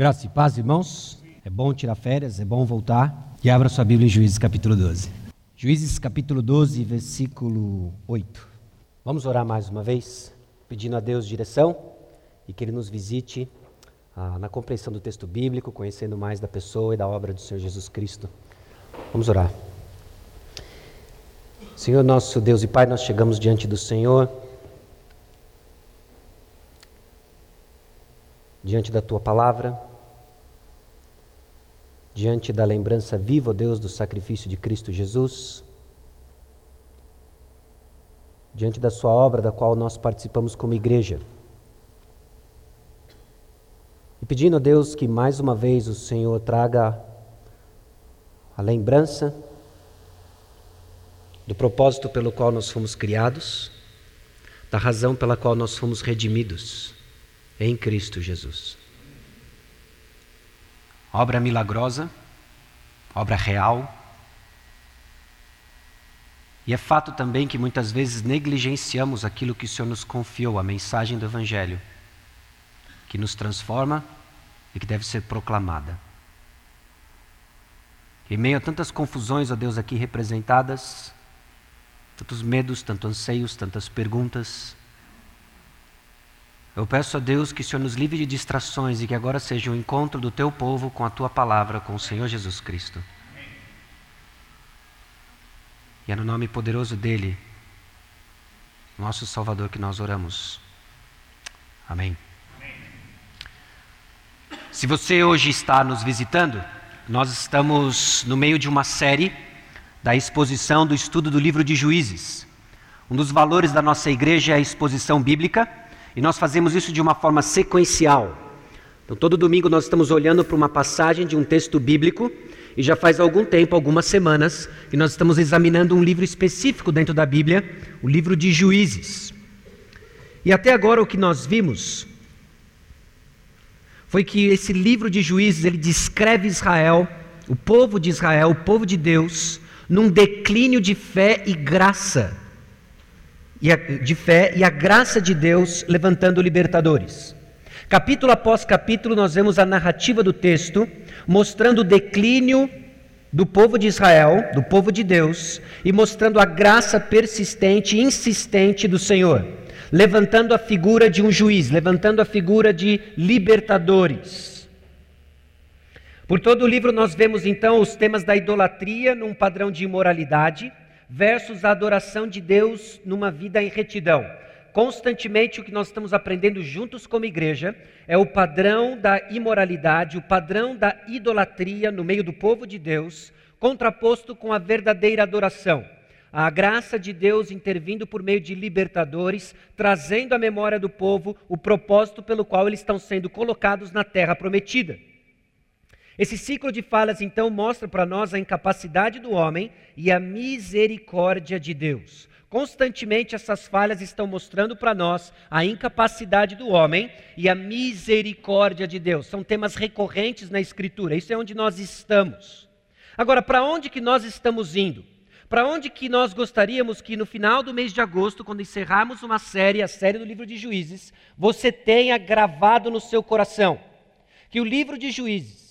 Graça e paz, irmãos. É bom tirar férias, é bom voltar. E abra sua Bíblia em Juízes capítulo 12. Juízes capítulo 12, versículo 8. Vamos orar mais uma vez, pedindo a Deus direção e que Ele nos visite ah, na compreensão do texto bíblico, conhecendo mais da pessoa e da obra do Senhor Jesus Cristo. Vamos orar. Senhor nosso Deus e Pai, nós chegamos diante do Senhor diante da tua palavra, diante da lembrança viva, ó Deus, do sacrifício de Cristo Jesus, diante da sua obra da qual nós participamos como igreja. E pedindo a Deus que mais uma vez o Senhor traga a lembrança do propósito pelo qual nós fomos criados, da razão pela qual nós fomos redimidos em Cristo Jesus. Obra milagrosa, obra real. E é fato também que muitas vezes negligenciamos aquilo que o Senhor nos confiou, a mensagem do Evangelho, que nos transforma e que deve ser proclamada. Em meio a tantas confusões, ó Deus, aqui representadas, tantos medos, tantos anseios, tantas perguntas, eu peço a Deus que o Senhor nos livre de distrações e que agora seja o encontro do teu povo com a tua palavra, com o Senhor Jesus Cristo. E é no nome poderoso dele, nosso Salvador, que nós oramos. Amém. Se você hoje está nos visitando, nós estamos no meio de uma série da exposição do estudo do livro de Juízes. Um dos valores da nossa igreja é a exposição bíblica. E nós fazemos isso de uma forma sequencial. Então, todo domingo nós estamos olhando para uma passagem de um texto bíblico, e já faz algum tempo, algumas semanas, que nós estamos examinando um livro específico dentro da Bíblia, o livro de Juízes. E até agora o que nós vimos foi que esse livro de Juízes, ele descreve Israel, o povo de Israel, o povo de Deus, num declínio de fé e graça e a, de fé e a graça de Deus levantando libertadores. Capítulo após capítulo, nós vemos a narrativa do texto mostrando o declínio do povo de Israel, do povo de Deus, e mostrando a graça persistente e insistente do Senhor, levantando a figura de um juiz, levantando a figura de libertadores. Por todo o livro, nós vemos então os temas da idolatria num padrão de imoralidade versus a adoração de Deus numa vida em retidão. Constantemente o que nós estamos aprendendo juntos como igreja é o padrão da imoralidade, o padrão da idolatria no meio do povo de Deus, contraposto com a verdadeira adoração. A graça de Deus intervindo por meio de libertadores, trazendo à memória do povo o propósito pelo qual eles estão sendo colocados na terra prometida. Esse ciclo de falas, então, mostra para nós a incapacidade do homem e a misericórdia de Deus. Constantemente essas falhas estão mostrando para nós a incapacidade do homem e a misericórdia de Deus. São temas recorrentes na Escritura. Isso é onde nós estamos. Agora, para onde que nós estamos indo? Para onde que nós gostaríamos que no final do mês de agosto, quando encerrarmos uma série, a série do livro de Juízes, você tenha gravado no seu coração que o livro de Juízes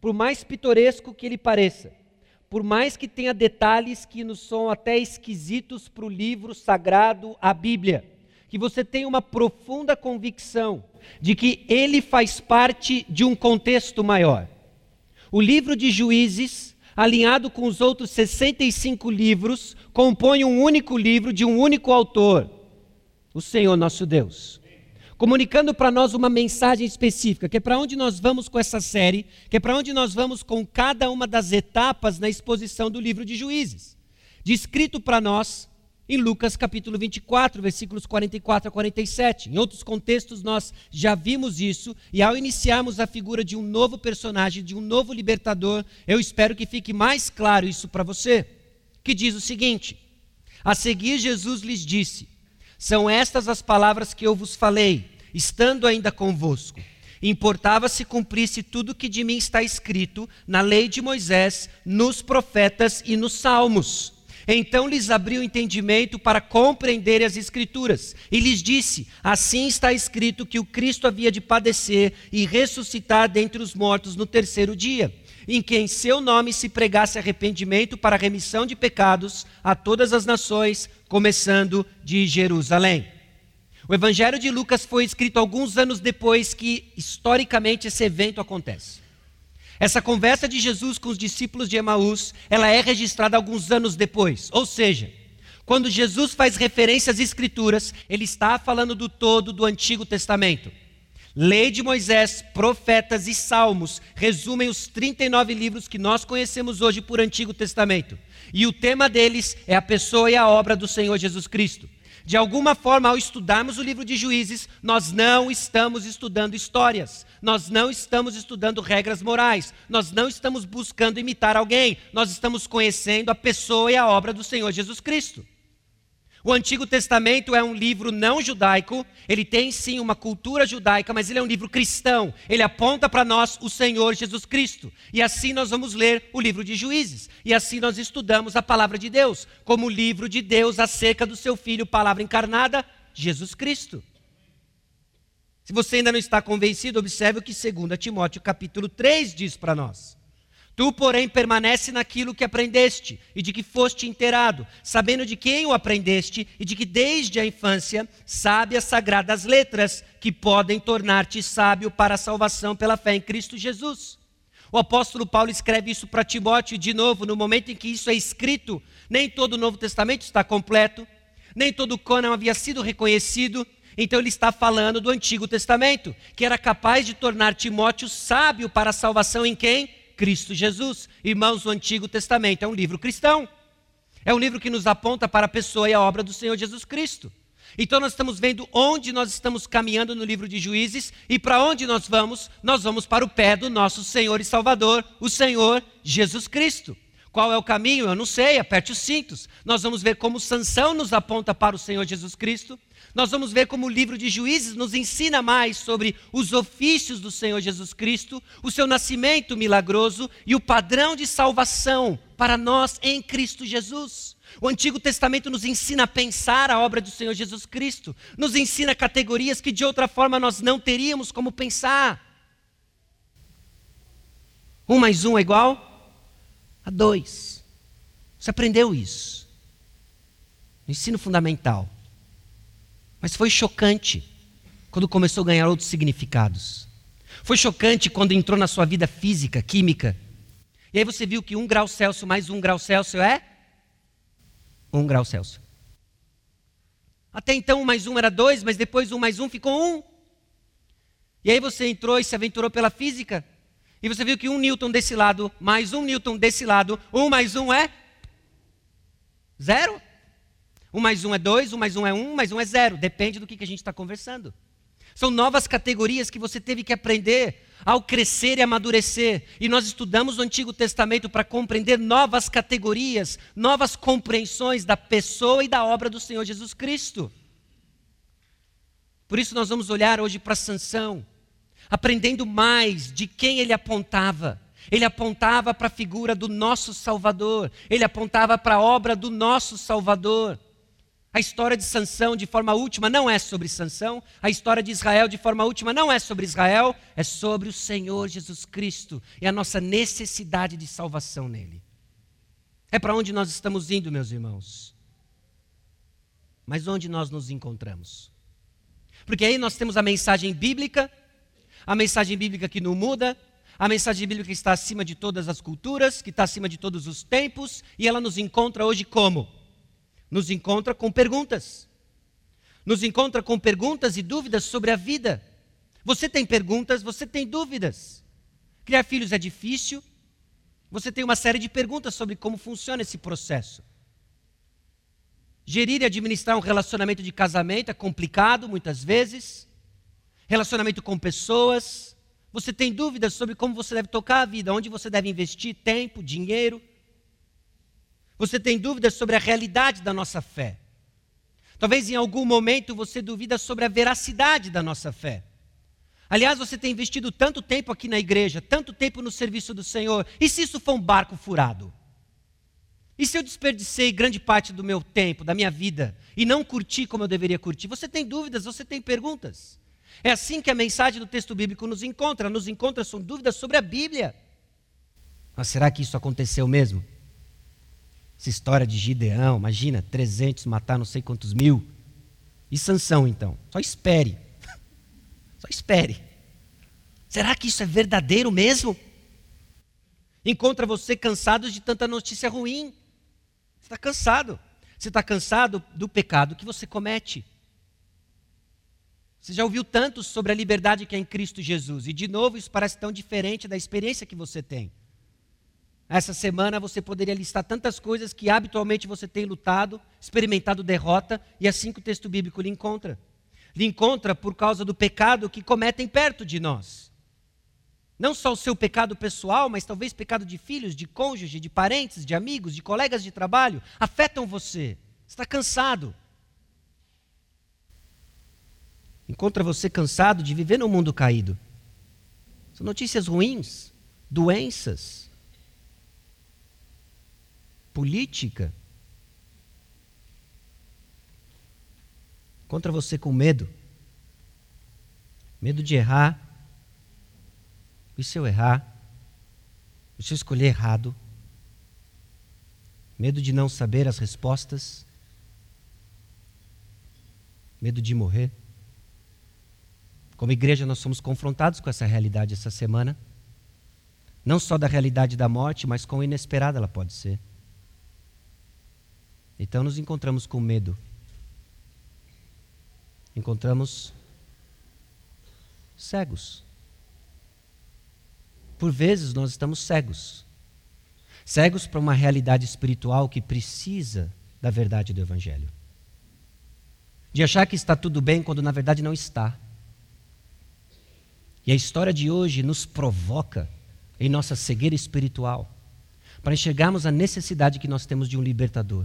por mais pitoresco que ele pareça, por mais que tenha detalhes que nos são até esquisitos para o livro sagrado, a Bíblia, que você tenha uma profunda convicção de que ele faz parte de um contexto maior. O livro de Juízes, alinhado com os outros 65 livros, compõe um único livro de um único autor, o Senhor nosso Deus comunicando para nós uma mensagem específica, que é para onde nós vamos com essa série, que é para onde nós vamos com cada uma das etapas na exposição do livro de Juízes. Descrito para nós em Lucas capítulo 24, versículos 44 a 47. Em outros contextos nós já vimos isso, e ao iniciarmos a figura de um novo personagem, de um novo libertador, eu espero que fique mais claro isso para você, que diz o seguinte: A seguir Jesus lhes disse: são estas as palavras que eu vos falei, estando ainda convosco. Importava se cumprisse tudo que de mim está escrito na lei de Moisés, nos profetas e nos salmos. Então lhes abriu o entendimento para compreender as Escrituras e lhes disse: Assim está escrito que o Cristo havia de padecer e ressuscitar dentre os mortos no terceiro dia, em que em seu nome se pregasse arrependimento para remissão de pecados a todas as nações, começando de Jerusalém. O Evangelho de Lucas foi escrito alguns anos depois que, historicamente, esse evento acontece. Essa conversa de Jesus com os discípulos de Emaús, ela é registrada alguns anos depois. Ou seja, quando Jesus faz referência às Escrituras, ele está falando do todo do Antigo Testamento. Lei de Moisés, profetas e salmos resumem os 39 livros que nós conhecemos hoje por Antigo Testamento. E o tema deles é a pessoa e a obra do Senhor Jesus Cristo. De alguma forma, ao estudarmos o livro de Juízes, nós não estamos estudando histórias, nós não estamos estudando regras morais, nós não estamos buscando imitar alguém, nós estamos conhecendo a pessoa e a obra do Senhor Jesus Cristo. O Antigo Testamento é um livro não judaico, ele tem sim uma cultura judaica, mas ele é um livro cristão. Ele aponta para nós o Senhor Jesus Cristo. E assim nós vamos ler o livro de Juízes. E assim nós estudamos a palavra de Deus, como o livro de Deus acerca do seu filho, palavra encarnada, Jesus Cristo. Se você ainda não está convencido, observe o que 2 Timóteo capítulo 3 diz para nós. Tu, porém, permanece naquilo que aprendeste e de que foste inteirado, sabendo de quem o aprendeste e de que desde a infância sabe as sagradas letras que podem tornar-te sábio para a salvação pela fé em Cristo Jesus. O apóstolo Paulo escreve isso para Timóteo, de novo, no momento em que isso é escrito, nem todo o Novo Testamento está completo, nem todo o cânon havia sido reconhecido, então ele está falando do Antigo Testamento, que era capaz de tornar Timóteo sábio para a salvação em quem? Cristo Jesus. Irmãos, o Antigo Testamento é um livro cristão. É um livro que nos aponta para a pessoa e a obra do Senhor Jesus Cristo. Então nós estamos vendo onde nós estamos caminhando no livro de Juízes e para onde nós vamos? Nós vamos para o pé do nosso Senhor e Salvador, o Senhor Jesus Cristo. Qual é o caminho? Eu não sei, aperte os cintos. Nós vamos ver como Sansão nos aponta para o Senhor Jesus Cristo. Nós vamos ver como o livro de Juízes nos ensina mais sobre os ofícios do Senhor Jesus Cristo, o seu nascimento milagroso e o padrão de salvação para nós em Cristo Jesus. O Antigo Testamento nos ensina a pensar a obra do Senhor Jesus Cristo, nos ensina categorias que de outra forma nós não teríamos como pensar. Um mais um é igual a dois. Você aprendeu isso. No ensino fundamental. Mas foi chocante quando começou a ganhar outros significados. Foi chocante quando entrou na sua vida física, química. E aí você viu que um grau Celsius mais um grau Celsius é um grau Celsius. Até então um mais um era dois, mas depois um mais um ficou um. E aí você entrou e se aventurou pela física. E você viu que um Newton desse lado, mais um Newton desse lado, um mais um é zero. Um mais um é dois, um mais um é um, mais um é zero. Depende do que, a gente está conversando. São novas categorias que você teve que aprender ao crescer e amadurecer. E nós estudamos o Antigo Testamento para compreender novas categorias, novas compreensões da pessoa e da obra do Senhor Jesus Cristo. Por isso nós vamos olhar hoje para Sansão, aprendendo mais de quem ele apontava. Ele apontava para a figura do nosso Salvador, ele apontava para a obra do nosso Salvador. A história de Sansão, de forma última, não é sobre Sansão. A história de Israel, de forma última, não é sobre Israel. É sobre o Senhor Jesus Cristo e a nossa necessidade de salvação nele. É para onde nós estamos indo, meus irmãos. Mas onde nós nos encontramos? Porque aí nós temos a mensagem bíblica, a mensagem bíblica que não muda, a mensagem bíblica que está acima de todas as culturas, que está acima de todos os tempos, e ela nos encontra hoje como? Nos encontra com perguntas. Nos encontra com perguntas e dúvidas sobre a vida. Você tem perguntas, você tem dúvidas. Criar filhos é difícil. Você tem uma série de perguntas sobre como funciona esse processo. Gerir e administrar um relacionamento de casamento é complicado muitas vezes. Relacionamento com pessoas. Você tem dúvidas sobre como você deve tocar a vida, onde você deve investir tempo, dinheiro. Você tem dúvidas sobre a realidade da nossa fé. Talvez em algum momento você duvida sobre a veracidade da nossa fé. Aliás, você tem investido tanto tempo aqui na igreja, tanto tempo no serviço do Senhor, e se isso for um barco furado? E se eu desperdicei grande parte do meu tempo, da minha vida, e não curti como eu deveria curtir? Você tem dúvidas, você tem perguntas. É assim que a mensagem do texto bíblico nos encontra. Nos encontra são dúvidas sobre a Bíblia. Mas será que isso aconteceu mesmo? Essa história de Gideão, imagina, 300 matar não sei quantos mil. E Sansão, então? Só espere. Só espere. Será que isso é verdadeiro mesmo? Encontra você cansado de tanta notícia ruim. Você está cansado. Você está cansado do pecado que você comete. Você já ouviu tanto sobre a liberdade que é em Cristo Jesus. E, de novo, isso parece tão diferente da experiência que você tem. Essa semana você poderia listar tantas coisas que habitualmente você tem lutado, experimentado derrota, e assim que o texto bíblico lhe encontra. Lhe encontra por causa do pecado que cometem perto de nós. Não só o seu pecado pessoal, mas talvez pecado de filhos, de cônjuge, de parentes, de amigos, de colegas de trabalho, afetam você. Está cansado. Encontra você cansado de viver no mundo caído. São notícias ruins, doenças, política. Contra você com medo. Medo de errar. E se eu errar? E se eu escolher errado? Medo de não saber as respostas? Medo de morrer? Como igreja, nós somos confrontados com essa realidade essa semana. Não só da realidade da morte, mas quão inesperada ela pode ser. Então nos encontramos com medo. Encontramos cegos. Por vezes nós estamos cegos. Cegos para uma realidade espiritual que precisa da verdade do Evangelho. De achar que está tudo bem quando na verdade não está. E a história de hoje nos provoca em nossa cegueira espiritual para enxergarmos a necessidade que nós temos de um libertador.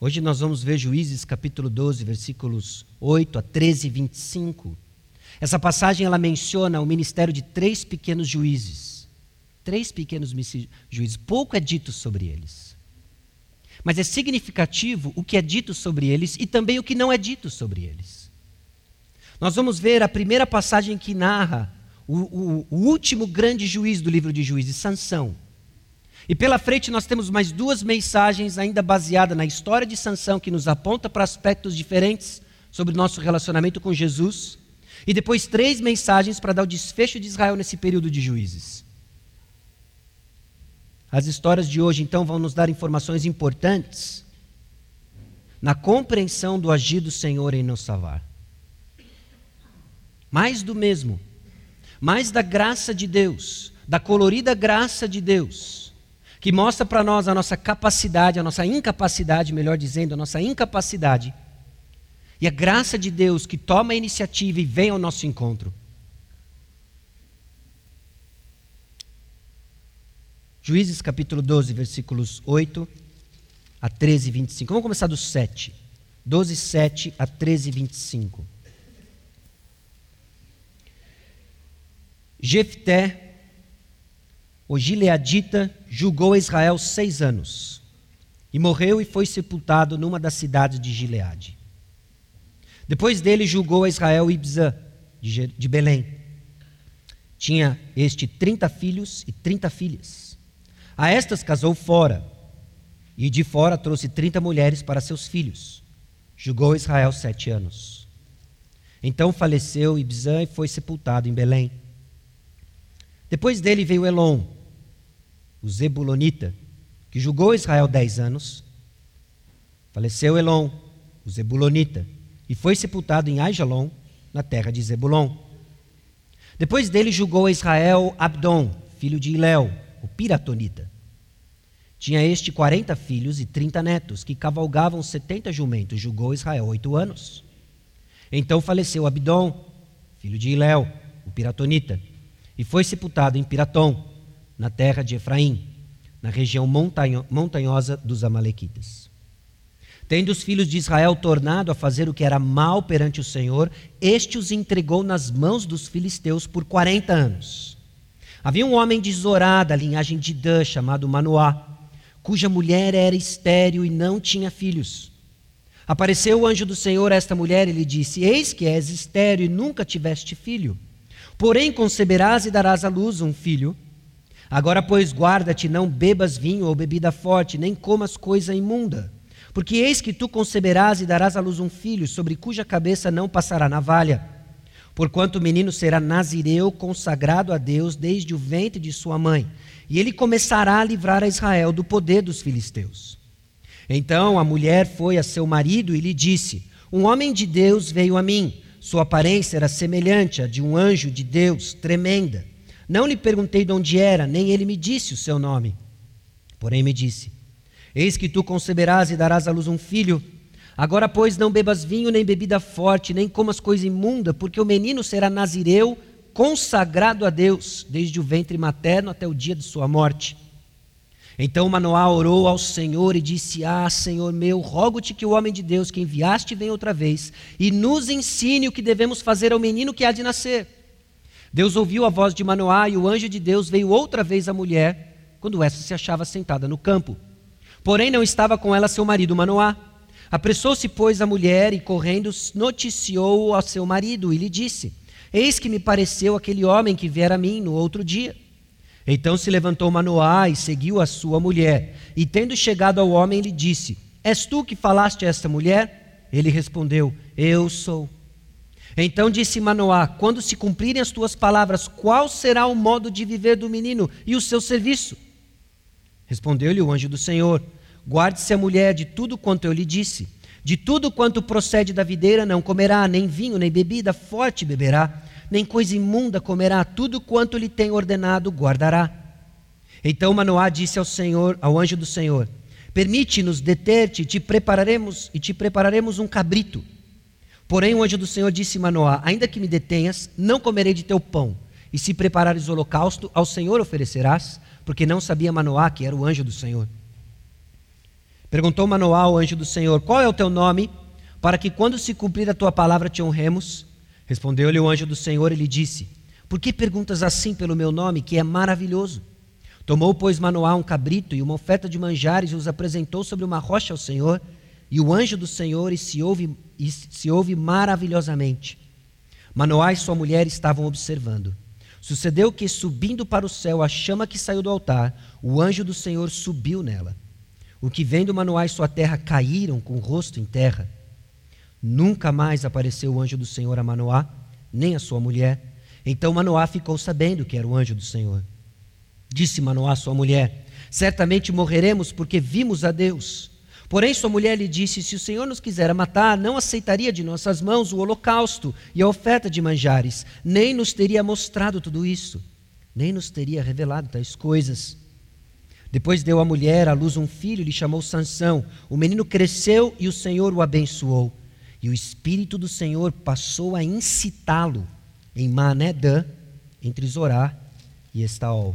Hoje nós vamos ver Juízes capítulo 12, versículos 8 a 13 e 25. Essa passagem ela menciona o ministério de três pequenos juízes. Três pequenos juízes. Pouco é dito sobre eles. Mas é significativo o que é dito sobre eles e também o que não é dito sobre eles. Nós vamos ver a primeira passagem que narra o, o, o último grande juiz do livro de Juízes, Sansão. E pela frente nós temos mais duas mensagens ainda baseadas na história de Sansão que nos aponta para aspectos diferentes sobre o nosso relacionamento com Jesus, e depois três mensagens para dar o desfecho de Israel nesse período de juízes. As histórias de hoje então vão nos dar informações importantes na compreensão do agir do Senhor em nos salvar. Mais do mesmo, mais da graça de Deus, da colorida graça de Deus que mostra para nós a nossa capacidade, a nossa incapacidade, melhor dizendo, a nossa incapacidade, e a graça de Deus que toma a iniciativa e vem ao nosso encontro. Juízes capítulo 12, versículos 8 a 13, 25. Vamos começar do 7. 12, 7 a 13, 25. Jefté o gileadita julgou Israel seis anos e morreu e foi sepultado numa das cidades de Gileade. Depois dele julgou Israel Ibzã, de Belém. Tinha este trinta filhos e trinta filhas. A estas casou fora, e de fora trouxe trinta mulheres para seus filhos. Julgou Israel sete anos. Então faleceu Ibzã e foi sepultado em Belém. Depois dele veio Elon, o Zebulonita, que julgou Israel dez anos. Faleceu Elon, o Zebulonita, e foi sepultado em Aijalon, na terra de Zebulon. Depois dele julgou Israel Abdon, filho de Iléu, o Piratonita. Tinha este quarenta filhos e trinta netos, que cavalgavam setenta jumentos. Julgou Israel oito anos. Então faleceu Abdon, filho de Iléu, o Piratonita, e foi sepultado em Piratom, na terra de Efraim, na região montanho, montanhosa dos Amalequitas. Tendo os filhos de Israel tornado a fazer o que era mal perante o Senhor, este os entregou nas mãos dos filisteus por quarenta anos. Havia um homem de Zorá, da linhagem de Dan, chamado Manoá, cuja mulher era estéril e não tinha filhos. Apareceu o anjo do Senhor a esta mulher e lhe disse: Eis que és estéril e nunca tiveste filho. Porém conceberás e darás à luz um filho. Agora, pois, guarda-te, não bebas vinho ou bebida forte, nem comas coisa imunda. Porque eis que tu conceberás e darás à luz um filho, sobre cuja cabeça não passará navalha. Porquanto o menino será nazireu, consagrado a Deus desde o ventre de sua mãe, e ele começará a livrar a Israel do poder dos filisteus. Então a mulher foi a seu marido e lhe disse: Um homem de Deus veio a mim. Sua aparência era semelhante à de um anjo de Deus, tremenda. Não lhe perguntei de onde era, nem ele me disse o seu nome. Porém me disse: Eis que tu conceberás e darás à luz um filho. Agora, pois, não bebas vinho, nem bebida forte, nem comas coisa imunda, porque o menino será nazireu, consagrado a Deus, desde o ventre materno até o dia de sua morte. Então Manoá orou ao Senhor e disse: Ah, Senhor meu, rogo-te que o homem de Deus que enviaste venha outra vez e nos ensine o que devemos fazer ao menino que há de nascer. Deus ouviu a voz de Manoá e o anjo de Deus veio outra vez à mulher, quando essa se achava sentada no campo. Porém, não estava com ela seu marido Manoá. Apressou-se, pois, a mulher e, correndo, noticiou ao seu marido e lhe disse: Eis que me pareceu aquele homem que viera a mim no outro dia. Então se levantou Manoá e seguiu a sua mulher. E tendo chegado ao homem, lhe disse: És tu que falaste a esta mulher? Ele respondeu: Eu sou. Então disse Manoá: Quando se cumprirem as tuas palavras, qual será o modo de viver do menino e o seu serviço? Respondeu-lhe o anjo do Senhor: Guarde-se a mulher de tudo quanto eu lhe disse. De tudo quanto procede da videira não comerá, nem vinho, nem bebida forte beberá, nem coisa imunda comerá, tudo quanto lhe tem ordenado guardará. Então Manoá disse ao Senhor, ao anjo do Senhor: Permite-nos deter-te, te prepararemos e te prepararemos um cabrito. Porém o anjo do Senhor disse a Manoá: Ainda que me detenhas, não comerei de teu pão. E se preparares holocausto, ao Senhor oferecerás, porque não sabia Manoá que era o anjo do Senhor. Perguntou Manoá ao anjo do Senhor: Qual é o teu nome? Para que quando se cumprir a tua palavra te honremos. Respondeu-lhe o anjo do Senhor e lhe disse: Por que perguntas assim pelo meu nome, que é maravilhoso? Tomou, pois, Manoá um cabrito e uma oferta de manjares e os apresentou sobre uma rocha ao Senhor, e o anjo do Senhor e se ouve, e se ouve maravilhosamente. Manoá e sua mulher estavam observando. Sucedeu que, subindo para o céu a chama que saiu do altar, o anjo do Senhor subiu nela. O que vendo Manoá e sua terra caíram com o rosto em terra. Nunca mais apareceu o anjo do Senhor a Manoá, nem a sua mulher. Então Manoá ficou sabendo que era o anjo do Senhor. Disse Manoá à sua mulher: Certamente morreremos porque vimos a Deus. Porém, sua mulher lhe disse: Se o Senhor nos quisera matar, não aceitaria de nossas mãos o holocausto e a oferta de manjares, nem nos teria mostrado tudo isso, nem nos teria revelado tais coisas. Depois deu à mulher à luz um filho e lhe chamou Sansão. O menino cresceu e o Senhor o abençoou. E o Espírito do Senhor passou a incitá-lo em Manedã, entre Zorá e Estaol.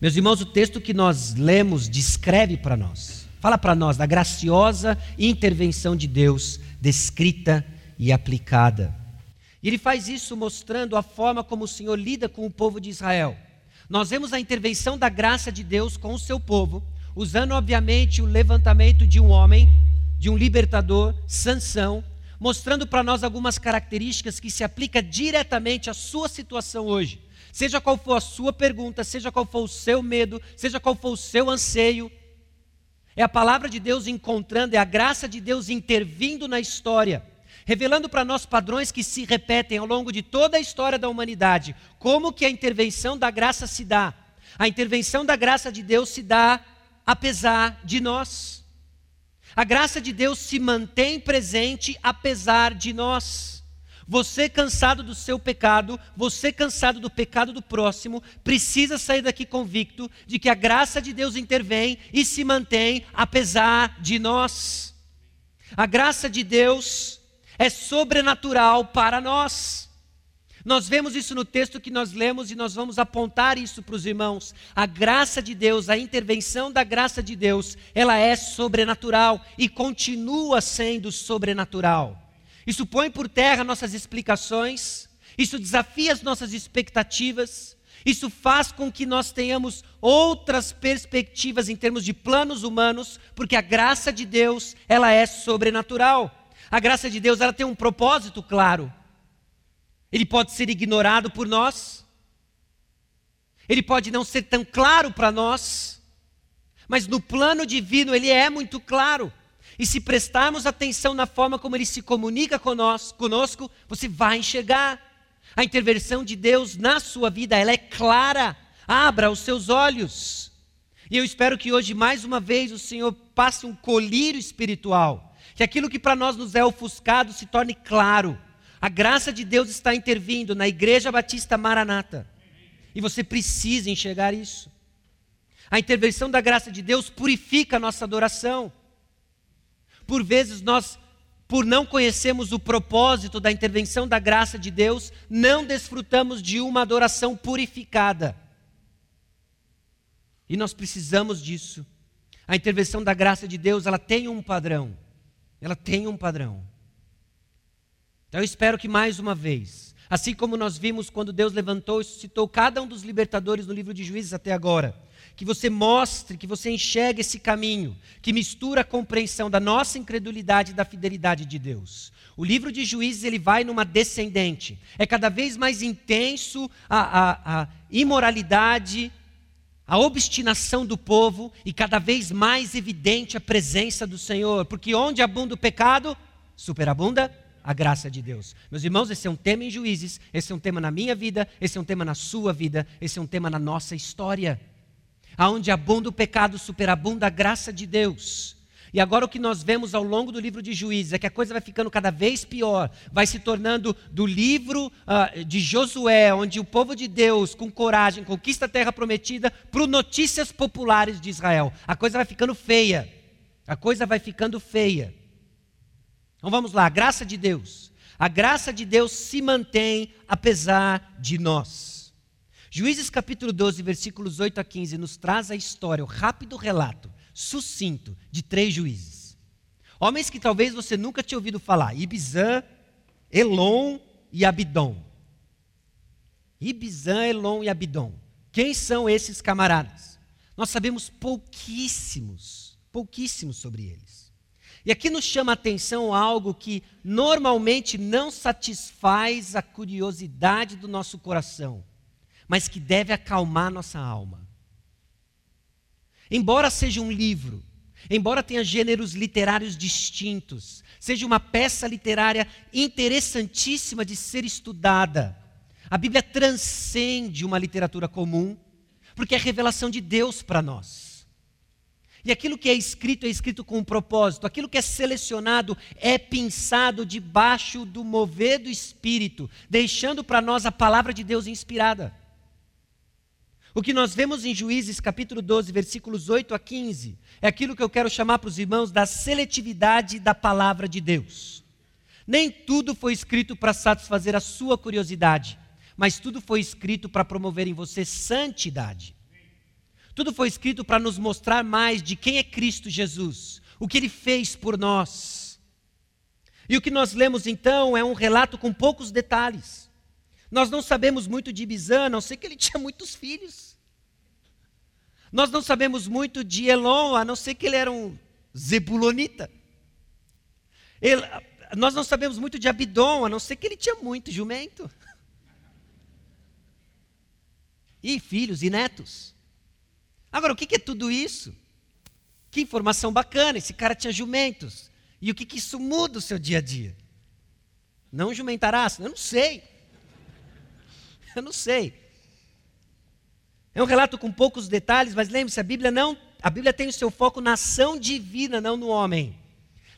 Meus irmãos, o texto que nós lemos descreve para nós, fala para nós da graciosa intervenção de Deus, descrita e aplicada. E ele faz isso mostrando a forma como o Senhor lida com o povo de Israel. Nós vemos a intervenção da graça de Deus com o seu povo, usando obviamente o levantamento de um homem, de um libertador, Sansão, mostrando para nós algumas características que se aplicam diretamente à sua situação hoje. Seja qual for a sua pergunta, seja qual for o seu medo, seja qual for o seu anseio, é a palavra de Deus encontrando, é a graça de Deus intervindo na história revelando para nós padrões que se repetem ao longo de toda a história da humanidade. Como que a intervenção da graça se dá? A intervenção da graça de Deus se dá apesar de nós. A graça de Deus se mantém presente apesar de nós. Você cansado do seu pecado, você cansado do pecado do próximo, precisa sair daqui convicto de que a graça de Deus intervém e se mantém apesar de nós. A graça de Deus é sobrenatural para nós. Nós vemos isso no texto que nós lemos e nós vamos apontar isso para os irmãos. A graça de Deus, a intervenção da graça de Deus, ela é sobrenatural e continua sendo sobrenatural. Isso põe por terra nossas explicações, isso desafia as nossas expectativas, Isso faz com que nós tenhamos outras perspectivas em termos de planos humanos, porque a graça de Deus, ela é sobrenatural. A graça de Deus, ela tem um propósito claro. Ele pode ser ignorado por nós. Ele pode não ser tão claro para nós, mas no plano divino ele é muito claro. E se prestarmos atenção na forma como ele se comunica conosco, você vai enxergar. A intervenção de Deus na sua vida, ela é clara. Abra os seus olhos. E eu espero que hoje, mais uma vez, o Senhor passe um colírio espiritual. Que aquilo que para nós nos é ofuscado se torne claro. A graça de Deus está intervindo na Igreja Batista Maranata. E você precisa enxergar isso. A intervenção da graça de Deus purifica a nossa adoração. Por vezes nós por não conhecermos o propósito da intervenção da graça de Deus, não desfrutamos de uma adoração purificada. E nós precisamos disso. A intervenção da graça de Deus, ela tem um padrão. Ela tem um padrão. Então eu espero que mais uma vez, assim como nós vimos quando Deus levantou e suscitou cada um dos libertadores no livro de Juízes até agora, que você mostre, que você enxergue esse caminho, que mistura a compreensão da nossa incredulidade e da fidelidade de Deus. O livro de Juízes ele vai numa descendente. É cada vez mais intenso a, a, a imoralidade, a obstinação do povo e cada vez mais evidente a presença do Senhor, porque onde abunda o pecado, superabunda a graça de Deus. Meus irmãos, esse é um tema em juízes, esse é um tema na minha vida, esse é um tema na sua vida, esse é um tema na nossa história. Aonde abunda o pecado, superabunda a graça de Deus. E agora o que nós vemos ao longo do livro de Juízes é que a coisa vai ficando cada vez pior, vai se tornando do livro uh, de Josué, onde o povo de Deus, com coragem, conquista a terra prometida, para notícias populares de Israel. A coisa vai ficando feia. A coisa vai ficando feia. Então vamos lá, a graça de Deus. A graça de Deus se mantém apesar de nós. Juízes capítulo 12, versículos 8 a 15, nos traz a história, o rápido relato, sucinto, de três juízes. Homens que talvez você nunca tinha ouvido falar: Ibizã, Elon e Abidom. Ibizã, Elon e Abidom. Quem são esses camaradas? Nós sabemos pouquíssimos, pouquíssimos sobre eles. E aqui nos chama a atenção algo que normalmente não satisfaz a curiosidade do nosso coração mas que deve acalmar nossa alma. Embora seja um livro, embora tenha gêneros literários distintos, seja uma peça literária interessantíssima de ser estudada, a Bíblia transcende uma literatura comum, porque é revelação de Deus para nós. E aquilo que é escrito é escrito com um propósito, aquilo que é selecionado é pensado debaixo do mover do Espírito, deixando para nós a palavra de Deus inspirada. O que nós vemos em Juízes capítulo 12, versículos 8 a 15, é aquilo que eu quero chamar para os irmãos da seletividade da palavra de Deus. Nem tudo foi escrito para satisfazer a sua curiosidade, mas tudo foi escrito para promover em você santidade. Tudo foi escrito para nos mostrar mais de quem é Cristo Jesus, o que ele fez por nós. E o que nós lemos então é um relato com poucos detalhes. Nós não sabemos muito de Bizã, a não sei que ele tinha muitos filhos. Nós não sabemos muito de Elon, a não ser que ele era um zebulonita. Ele, nós não sabemos muito de Abidom, a não ser que ele tinha muito jumento. E filhos e netos. Agora, o que é tudo isso? Que informação bacana, esse cara tinha jumentos. E o que, que isso muda o seu dia a dia? Não jumentarás? Eu não sei. Eu não sei. É um relato com poucos detalhes, mas lembre-se, a Bíblia não, a Bíblia tem o seu foco na ação divina, não no homem.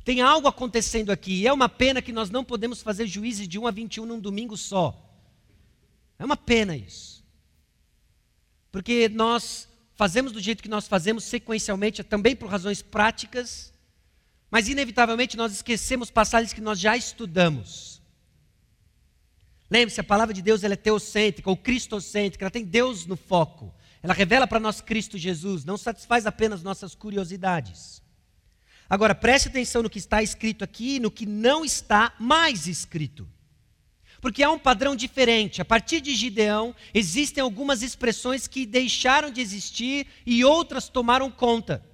Tem algo acontecendo aqui, e é uma pena que nós não podemos fazer juízes de 1 a 21 num domingo só. É uma pena isso. Porque nós fazemos do jeito que nós fazemos sequencialmente, também por razões práticas, mas inevitavelmente nós esquecemos passagens que nós já estudamos. Lembre-se, a palavra de Deus ela é teocêntrica ou cristocêntrica, ela tem Deus no foco. Ela revela para nós Cristo Jesus, não satisfaz apenas nossas curiosidades. Agora, preste atenção no que está escrito aqui e no que não está mais escrito. Porque há um padrão diferente. A partir de Gideão, existem algumas expressões que deixaram de existir e outras tomaram conta.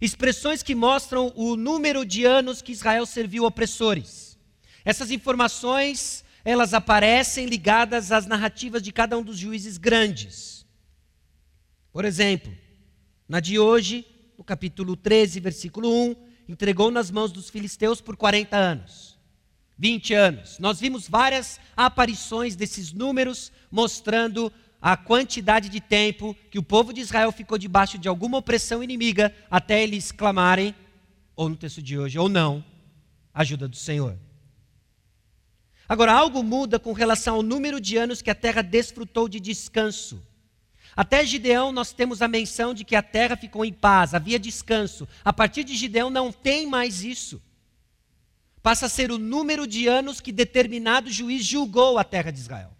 Expressões que mostram o número de anos que Israel serviu opressores. Essas informações, elas aparecem ligadas às narrativas de cada um dos juízes grandes. Por exemplo, na de hoje, no capítulo 13, versículo 1, entregou nas mãos dos filisteus por 40 anos. 20 anos. Nós vimos várias aparições desses números mostrando a quantidade de tempo que o povo de Israel ficou debaixo de alguma opressão inimiga até eles clamarem, ou no texto de hoje, ou não, ajuda do Senhor. Agora, algo muda com relação ao número de anos que a terra desfrutou de descanso. Até Gideão nós temos a menção de que a terra ficou em paz, havia descanso. A partir de Gideão não tem mais isso passa a ser o número de anos que determinado juiz julgou a terra de Israel.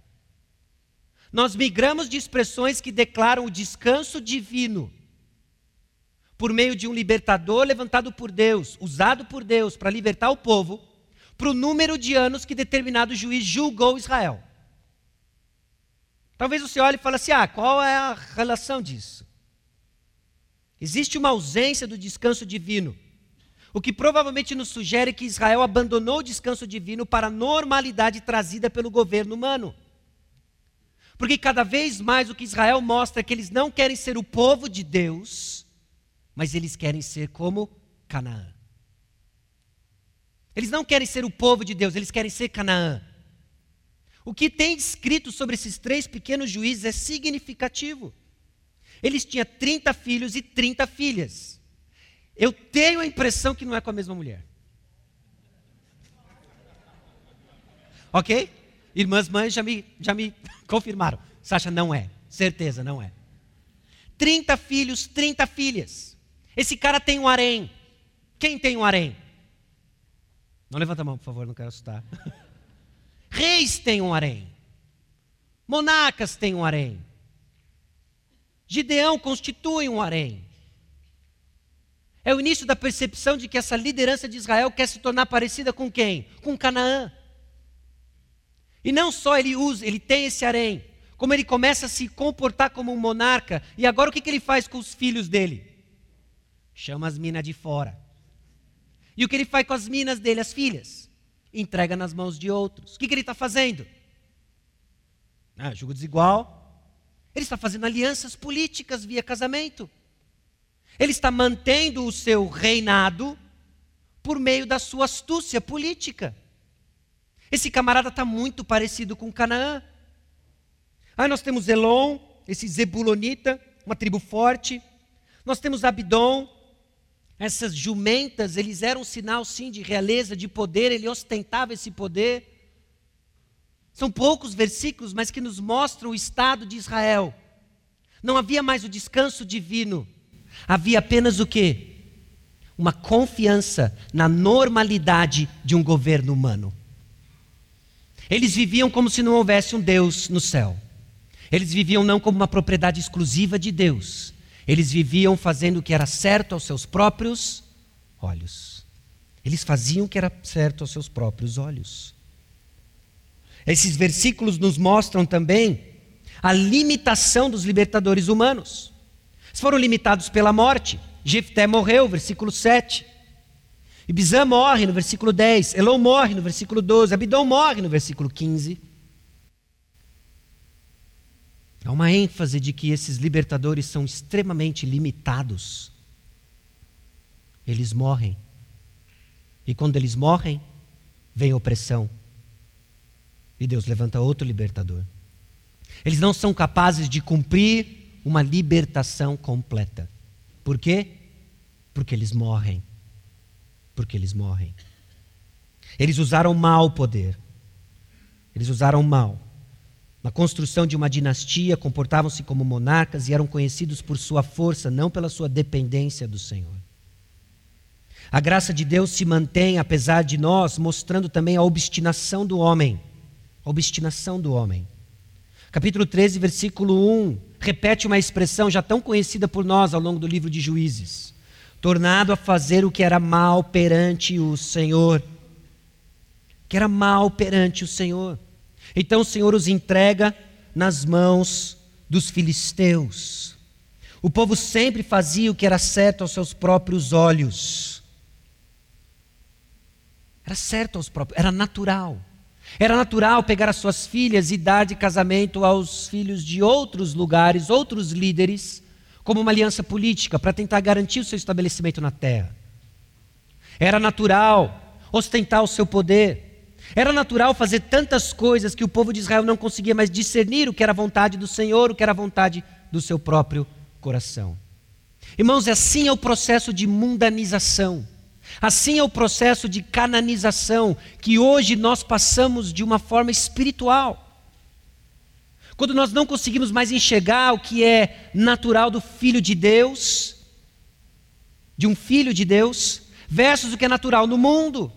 Nós migramos de expressões que declaram o descanso divino por meio de um libertador levantado por Deus, usado por Deus para libertar o povo, para o número de anos que determinado juiz julgou Israel. Talvez você olhe e fale assim: ah, qual é a relação disso? Existe uma ausência do descanso divino. O que provavelmente nos sugere que Israel abandonou o descanso divino para a normalidade trazida pelo governo humano. Porque cada vez mais o que Israel mostra é que eles não querem ser o povo de Deus, mas eles querem ser como Canaã. Eles não querem ser o povo de Deus, eles querem ser Canaã. O que tem escrito sobre esses três pequenos juízes é significativo. Eles tinham 30 filhos e 30 filhas. Eu tenho a impressão que não é com a mesma mulher. Ok? Irmãs mães já me, já me confirmaram. Sasha, não é. Certeza, não é. 30 filhos, 30 filhas. Esse cara tem um harém. Quem tem um harém? Não levanta a mão, por favor, não quero assustar. Reis têm um harém. Monarcas têm um harém. Gideão constitui um harém. É o início da percepção de que essa liderança de Israel quer se tornar parecida com quem? Com Canaã. E não só ele usa, ele tem esse harém, como ele começa a se comportar como um monarca. E agora o que, que ele faz com os filhos dele? Chama as minas de fora. E o que ele faz com as minas dele, as filhas? Entrega nas mãos de outros. O que, que ele está fazendo? Ah, desigual. Ele está fazendo alianças políticas via casamento. Ele está mantendo o seu reinado por meio da sua astúcia política. Esse camarada está muito parecido com Canaã. Aí nós temos Elon, esse Zebulonita, uma tribo forte. Nós temos Abidom, essas jumentas, eles eram um sinal sim de realeza, de poder, ele ostentava esse poder. São poucos versículos, mas que nos mostram o estado de Israel. Não havia mais o descanso divino. Havia apenas o quê? Uma confiança na normalidade de um governo humano. Eles viviam como se não houvesse um Deus no céu. Eles viviam não como uma propriedade exclusiva de Deus. Eles viviam fazendo o que era certo aos seus próprios olhos. Eles faziam o que era certo aos seus próprios olhos. Esses versículos nos mostram também a limitação dos libertadores humanos. Eles foram limitados pela morte. Jefté morreu, versículo 7. Ibizã morre no versículo 10. Elon morre no versículo 12. Abidom morre no versículo 15. Há uma ênfase de que esses libertadores são extremamente limitados. Eles morrem. E quando eles morrem, vem opressão. E Deus levanta outro libertador. Eles não são capazes de cumprir uma libertação completa. Por quê? Porque eles morrem. Porque eles morrem. Eles usaram mal o poder. Eles usaram mal. Na construção de uma dinastia, comportavam-se como monarcas e eram conhecidos por sua força, não pela sua dependência do Senhor. A graça de Deus se mantém, apesar de nós, mostrando também a obstinação do homem. A obstinação do homem. Capítulo 13, versículo 1 repete uma expressão já tão conhecida por nós ao longo do livro de Juízes: tornado a fazer o que era mal perante o Senhor. que era mal perante o Senhor. Então o Senhor os entrega nas mãos dos filisteus. O povo sempre fazia o que era certo aos seus próprios olhos. Era certo aos próprios, era natural. Era natural pegar as suas filhas e dar de casamento aos filhos de outros lugares, outros líderes, como uma aliança política para tentar garantir o seu estabelecimento na terra. Era natural ostentar o seu poder. Era natural fazer tantas coisas que o povo de Israel não conseguia mais discernir o que era vontade do Senhor, o que era vontade do seu próprio coração. Irmãos, assim é o processo de mundanização. Assim é o processo de cananização que hoje nós passamos de uma forma espiritual. Quando nós não conseguimos mais enxergar o que é natural do filho de Deus, de um filho de Deus, versus o que é natural no mundo.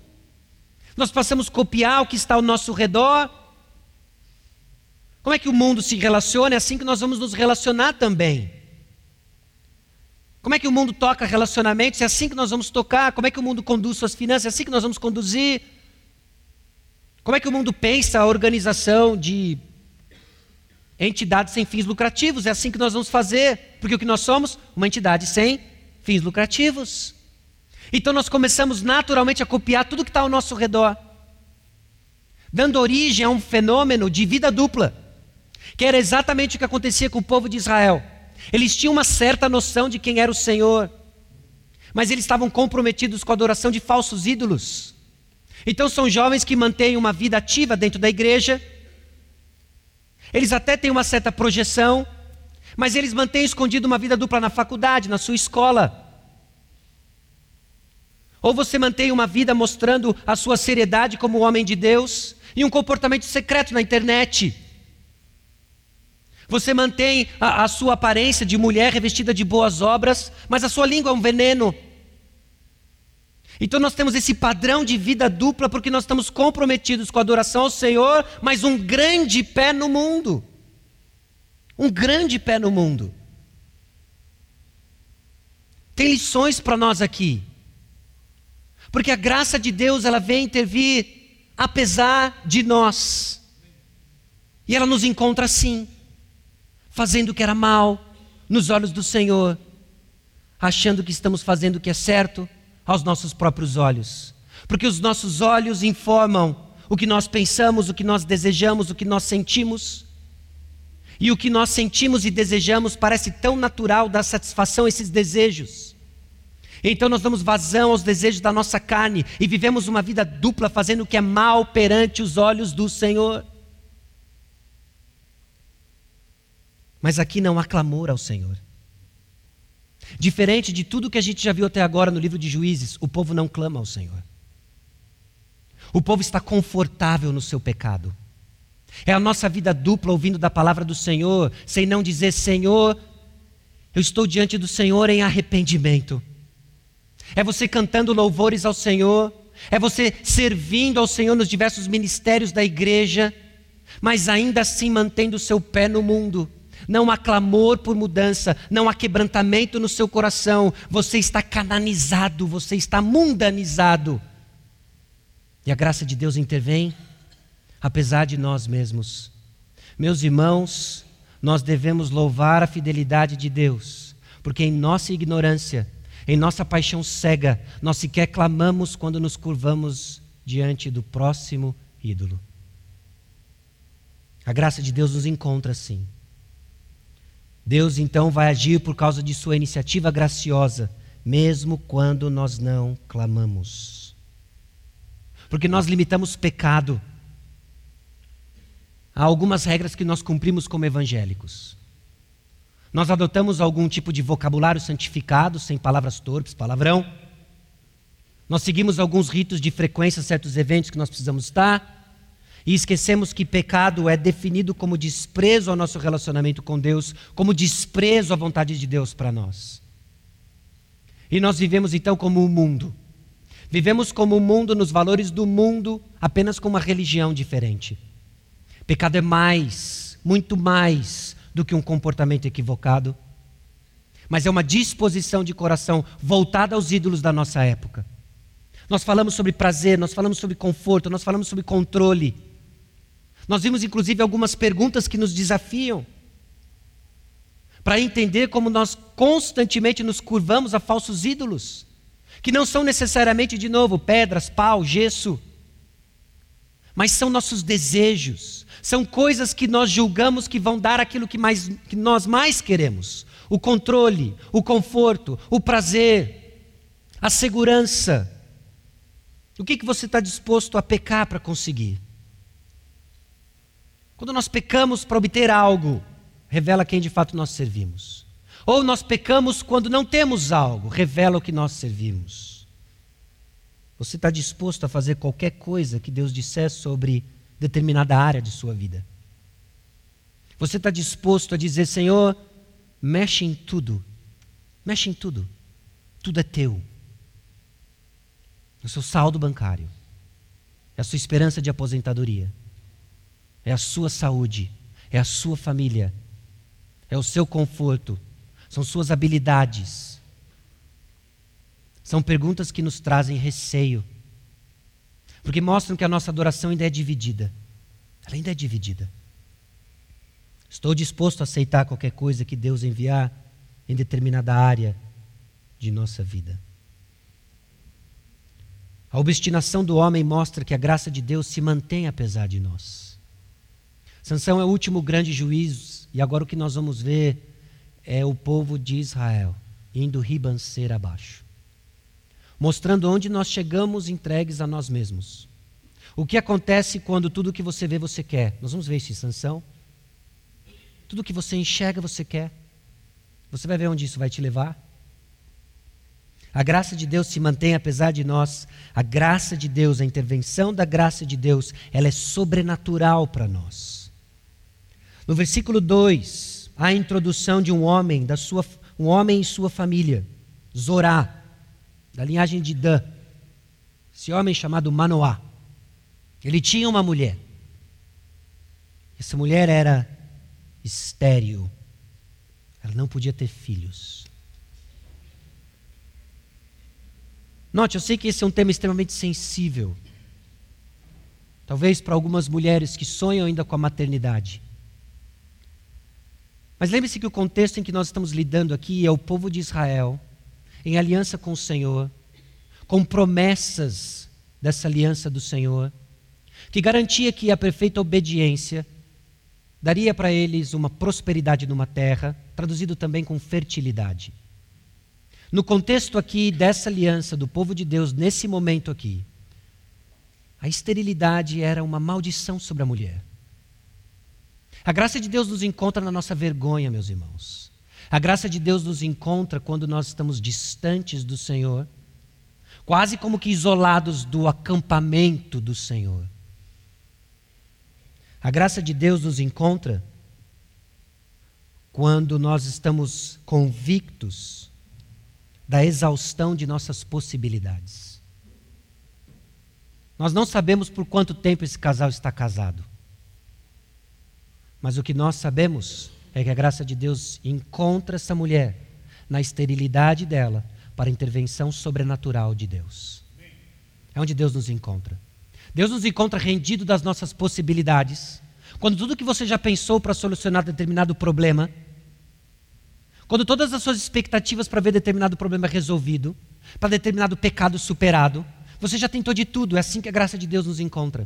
Nós passamos a copiar o que está ao nosso redor. Como é que o mundo se relaciona? É assim que nós vamos nos relacionar também. Como é que o mundo toca relacionamentos? É assim que nós vamos tocar. Como é que o mundo conduz suas finanças? É assim que nós vamos conduzir. Como é que o mundo pensa a organização de entidades sem fins lucrativos? É assim que nós vamos fazer. Porque o que nós somos? Uma entidade sem fins lucrativos. Então nós começamos naturalmente a copiar tudo que está ao nosso redor, dando origem a um fenômeno de vida dupla, que era exatamente o que acontecia com o povo de Israel. Eles tinham uma certa noção de quem era o Senhor, mas eles estavam comprometidos com a adoração de falsos ídolos. Então são jovens que mantêm uma vida ativa dentro da igreja, eles até têm uma certa projeção, mas eles mantêm escondido uma vida dupla na faculdade, na sua escola. Ou você mantém uma vida mostrando a sua seriedade como homem de Deus e um comportamento secreto na internet. Você mantém a, a, sua aparência de mulher revestida de boas obras, mas a sua língua é um veneno. Então nós temos esse padrão de vida dupla porque nós estamos comprometidos com a adoração ao Senhor, mas um grande pé no mundo. Um grande pé no mundo. Tem lições para nós aqui. Porque a graça de Deus, ela vem intervir apesar de nós. E ela nos encontra assim fazendo o que era mal nos olhos do Senhor, achando que estamos fazendo o que é certo aos nossos próprios olhos. Porque os nossos olhos informam o que nós pensamos, o que nós desejamos, o que nós sentimos. E o que nós sentimos e desejamos parece tão natural dar satisfação a esses desejos. Então nós damos vazão aos desejos da nossa carne e vivemos uma vida dupla, fazendo o que é mal perante os olhos do Senhor. Mas aqui não há clamor ao Senhor. Diferente de tudo que a gente já viu até agora no livro de Juízes, o povo não clama ao Senhor. O povo está confortável no seu pecado. É a nossa vida dupla ouvindo da palavra do Senhor, sem não dizer: Senhor, eu estou diante do Senhor em arrependimento. É você cantando louvores ao Senhor, é você servindo ao Senhor nos diversos ministérios da igreja, mas ainda assim mantendo o seu pé no mundo, não há clamor por mudança, não há quebrantamento no seu coração, você está cananizado, você está mundanizado. E a graça de Deus intervém, apesar de nós mesmos. Meus irmãos, nós devemos louvar a fidelidade de Deus, porque em nossa ignorância, em nossa paixão cega, nós sequer clamamos quando nos curvamos diante do próximo ídolo. A graça de Deus nos encontra assim. Deus então vai agir por causa de sua iniciativa graciosa, mesmo quando nós não clamamos. Porque nós limitamos pecado a algumas regras que nós cumprimos como evangélicos. Nós adotamos algum tipo de vocabulário santificado, sem palavras torpes, palavrão. Nós seguimos alguns ritos de frequência, certos eventos que nós precisamos estar. E esquecemos que pecado é definido como desprezo ao nosso relacionamento com Deus, como desprezo à vontade de Deus para nós. E nós vivemos então como o mundo. Vivemos como o mundo nos valores do mundo, apenas com uma religião diferente. Pecado é mais, muito mais do que um comportamento equivocado, mas é uma disposição de coração voltada aos ídolos da nossa época. Nós falamos sobre prazer, nós falamos sobre conforto, nós falamos sobre controle. Nós vimos inclusive algumas perguntas que nos desafiam para entender como nós constantemente nos curvamos a falsos ídolos, que não são necessariamente, de novo, pedras, pau, gesso, mas são nossos desejos, são coisas que nós julgamos que vão dar aquilo que, mais, que nós mais queremos: o controle, o conforto, o prazer, a segurança. O que, que você está disposto a pecar para conseguir? Quando nós pecamos para obter algo, revela quem de fato nós servimos. Ou nós pecamos quando não temos algo, revela o que nós servimos. Você está disposto a fazer qualquer coisa que Deus disser sobre determinada área de sua vida? Você está disposto a dizer, Senhor, mexe em tudo, mexe em tudo, tudo é teu. É o seu saldo bancário, é a sua esperança de aposentadoria, é a sua saúde, é a sua família, é o seu conforto, são suas habilidades. São perguntas que nos trazem receio, porque mostram que a nossa adoração ainda é dividida. Ela ainda é dividida. Estou disposto a aceitar qualquer coisa que Deus enviar em determinada área de nossa vida. A obstinação do homem mostra que a graça de Deus se mantém apesar de nós. Sansão é o último grande juiz e agora o que nós vamos ver é o povo de Israel indo ribanceira abaixo, mostrando onde nós chegamos entregues a nós mesmos. O que acontece quando tudo que você vê você quer? Nós vamos ver isso em sanção. Tudo que você enxerga você quer. Você vai ver onde isso vai te levar. A graça de Deus se mantém apesar de nós. A graça de Deus, a intervenção da graça de Deus, ela é sobrenatural para nós. No versículo 2, a introdução de um homem, da sua, um homem e sua família, Zorá, da linhagem de Dan. Esse homem chamado Manoá. Ele tinha uma mulher. Essa mulher era estéril. Ela não podia ter filhos. Note, eu sei que esse é um tema extremamente sensível. Talvez para algumas mulheres que sonham ainda com a maternidade. Mas lembre-se que o contexto em que nós estamos lidando aqui é o povo de Israel, em aliança com o Senhor, com promessas dessa aliança do Senhor, que garantia que a perfeita obediência daria para eles uma prosperidade numa terra, traduzido também com fertilidade. No contexto aqui dessa aliança do povo de Deus, nesse momento aqui, a esterilidade era uma maldição sobre a mulher. A graça de Deus nos encontra na nossa vergonha, meus irmãos. A graça de Deus nos encontra quando nós estamos distantes do Senhor, quase como que isolados do acampamento do Senhor. A graça de Deus nos encontra quando nós estamos convictos da exaustão de nossas possibilidades. Nós não sabemos por quanto tempo esse casal está casado. Mas o que nós sabemos é que a graça de Deus encontra essa mulher na esterilidade dela para a intervenção sobrenatural de Deus. É onde Deus nos encontra. Deus nos encontra rendido das nossas possibilidades. Quando tudo que você já pensou para solucionar determinado problema, quando todas as suas expectativas para ver determinado problema resolvido, para determinado pecado superado, você já tentou de tudo, é assim que a graça de Deus nos encontra.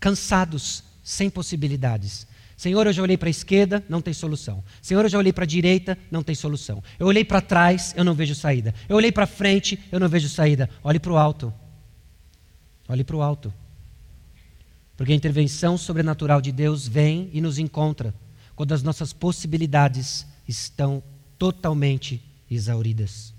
Cansados, sem possibilidades, Senhor, eu já olhei para a esquerda, não tem solução. Senhor, eu já olhei para a direita, não tem solução. Eu olhei para trás, eu não vejo saída. Eu olhei para frente, eu não vejo saída. Olhe para o alto. Olhe para o alto. Porque a intervenção sobrenatural de Deus vem e nos encontra quando as nossas possibilidades estão totalmente exauridas.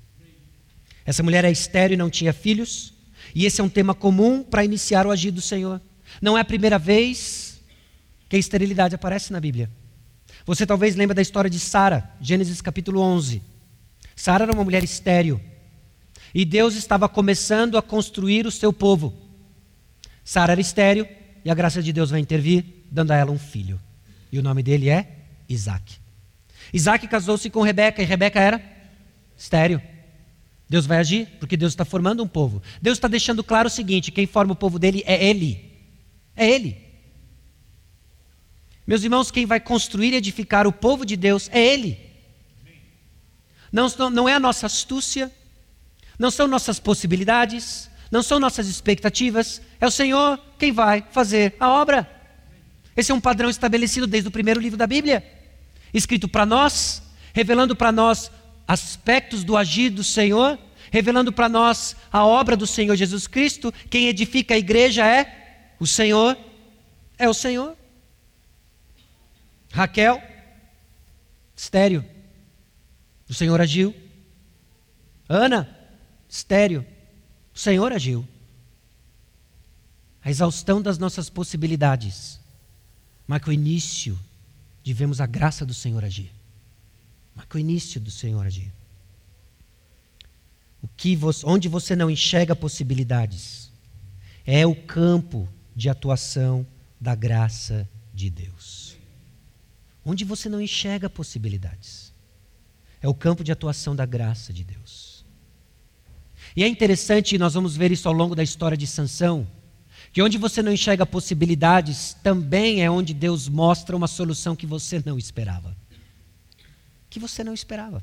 Essa mulher é estéreo e não tinha filhos, e esse é um tema comum para iniciar o agir do Senhor. Não é a primeira vez que a esterilidade aparece na Bíblia. Você talvez lembre da história de Sara, Gênesis capítulo 11. Sara era uma mulher estéril. E Deus estava começando a construir o seu povo. Sara era estéril e a graça de Deus vai intervir, dando a ela um filho. E o nome dele é Isaac. Isaac casou-se com Rebeca e Rebeca era estéril. Deus vai agir, porque Deus está formando um povo. Deus está deixando claro o seguinte: quem forma o povo dele é Ele. É Ele. Meus irmãos, quem vai construir e edificar o povo de Deus é Ele. Não, não é a nossa astúcia, não são nossas possibilidades, não são nossas expectativas, é o Senhor quem vai fazer a obra. Esse é um padrão estabelecido desde o primeiro livro da Bíblia, escrito para nós, revelando para nós aspectos do agir do Senhor, revelando para nós a obra do Senhor Jesus Cristo. Quem edifica a igreja é o Senhor, é o Senhor. Raquel, estéreo, o Senhor agiu. Ana, estéreo, o Senhor agiu. A exaustão das nossas possibilidades marca o início de vermos a graça do Senhor agir. Marca o início do Senhor agir. O que você, onde você não enxerga possibilidades é o campo de atuação da graça de Deus. Onde você não enxerga possibilidades é o campo de atuação da graça de Deus. E é interessante, nós vamos ver isso ao longo da história de Sansão, que onde você não enxerga possibilidades, também é onde Deus mostra uma solução que você não esperava. Que você não esperava.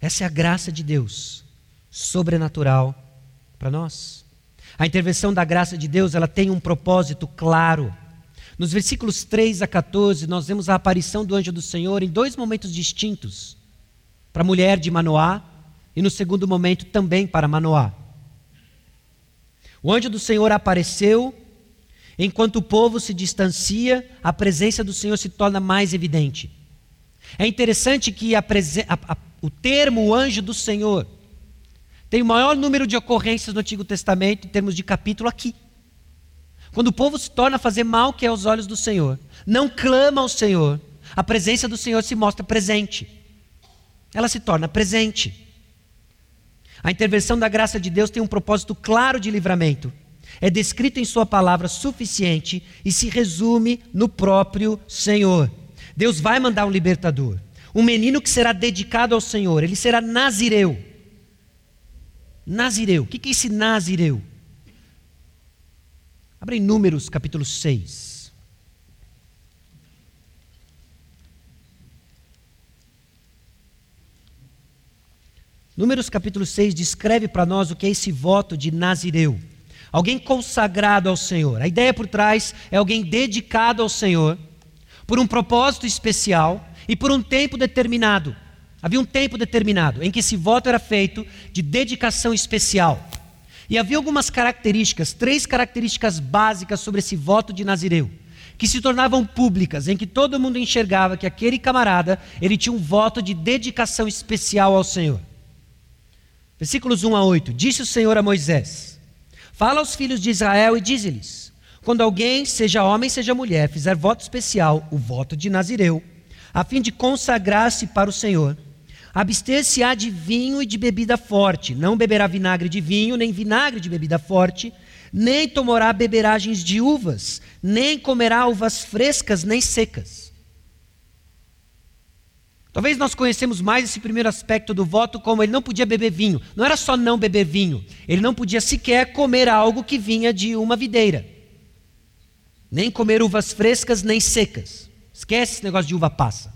Essa é a graça de Deus, sobrenatural para nós. A intervenção da graça de Deus, ela tem um propósito claro. Nos versículos 3 a 14, nós vemos a aparição do anjo do Senhor em dois momentos distintos. Para a mulher de Manoá e no segundo momento também para Manoá. O anjo do Senhor apareceu, enquanto o povo se distancia, a presença do Senhor se torna mais evidente. É interessante que a a, a, o termo anjo do Senhor tem o maior número de ocorrências no Antigo Testamento em termos de capítulo aqui. Quando o povo se torna a fazer mal que é aos olhos do Senhor, não clama ao Senhor, a presença do Senhor se mostra presente. Ela se torna presente. A intervenção da graça de Deus tem um propósito claro de livramento. É descrito em Sua palavra suficiente e se resume no próprio Senhor. Deus vai mandar um libertador, um menino que será dedicado ao Senhor, ele será nazireu. Nazireu, o que é esse nazireu? Abre em Números capítulo 6. Números capítulo 6 descreve para nós o que é esse voto de Nazireu. Alguém consagrado ao Senhor. A ideia por trás é alguém dedicado ao Senhor por um propósito especial e por um tempo determinado. Havia um tempo determinado em que esse voto era feito de dedicação especial. E havia algumas características, três características básicas sobre esse voto de Nazireu, que se tornavam públicas, em que todo mundo enxergava que aquele camarada, ele tinha um voto de dedicação especial ao Senhor. Versículos 1 a 8. Disse o Senhor a Moisés: Fala aos filhos de Israel e dize-lhes: Quando alguém, seja homem, seja mulher, fizer voto especial, o voto de Nazireu, a fim de consagrar-se para o Senhor, abster-se-á de vinho e de bebida forte, não beberá vinagre de vinho, nem vinagre de bebida forte, nem tomará beberagens de uvas, nem comerá uvas frescas nem secas Talvez nós conhecemos mais esse primeiro aspecto do voto como ele não podia beber vinho. Não era só não beber vinho, ele não podia sequer comer algo que vinha de uma videira. Nem comer uvas frescas nem secas. Esquece esse negócio de uva passa.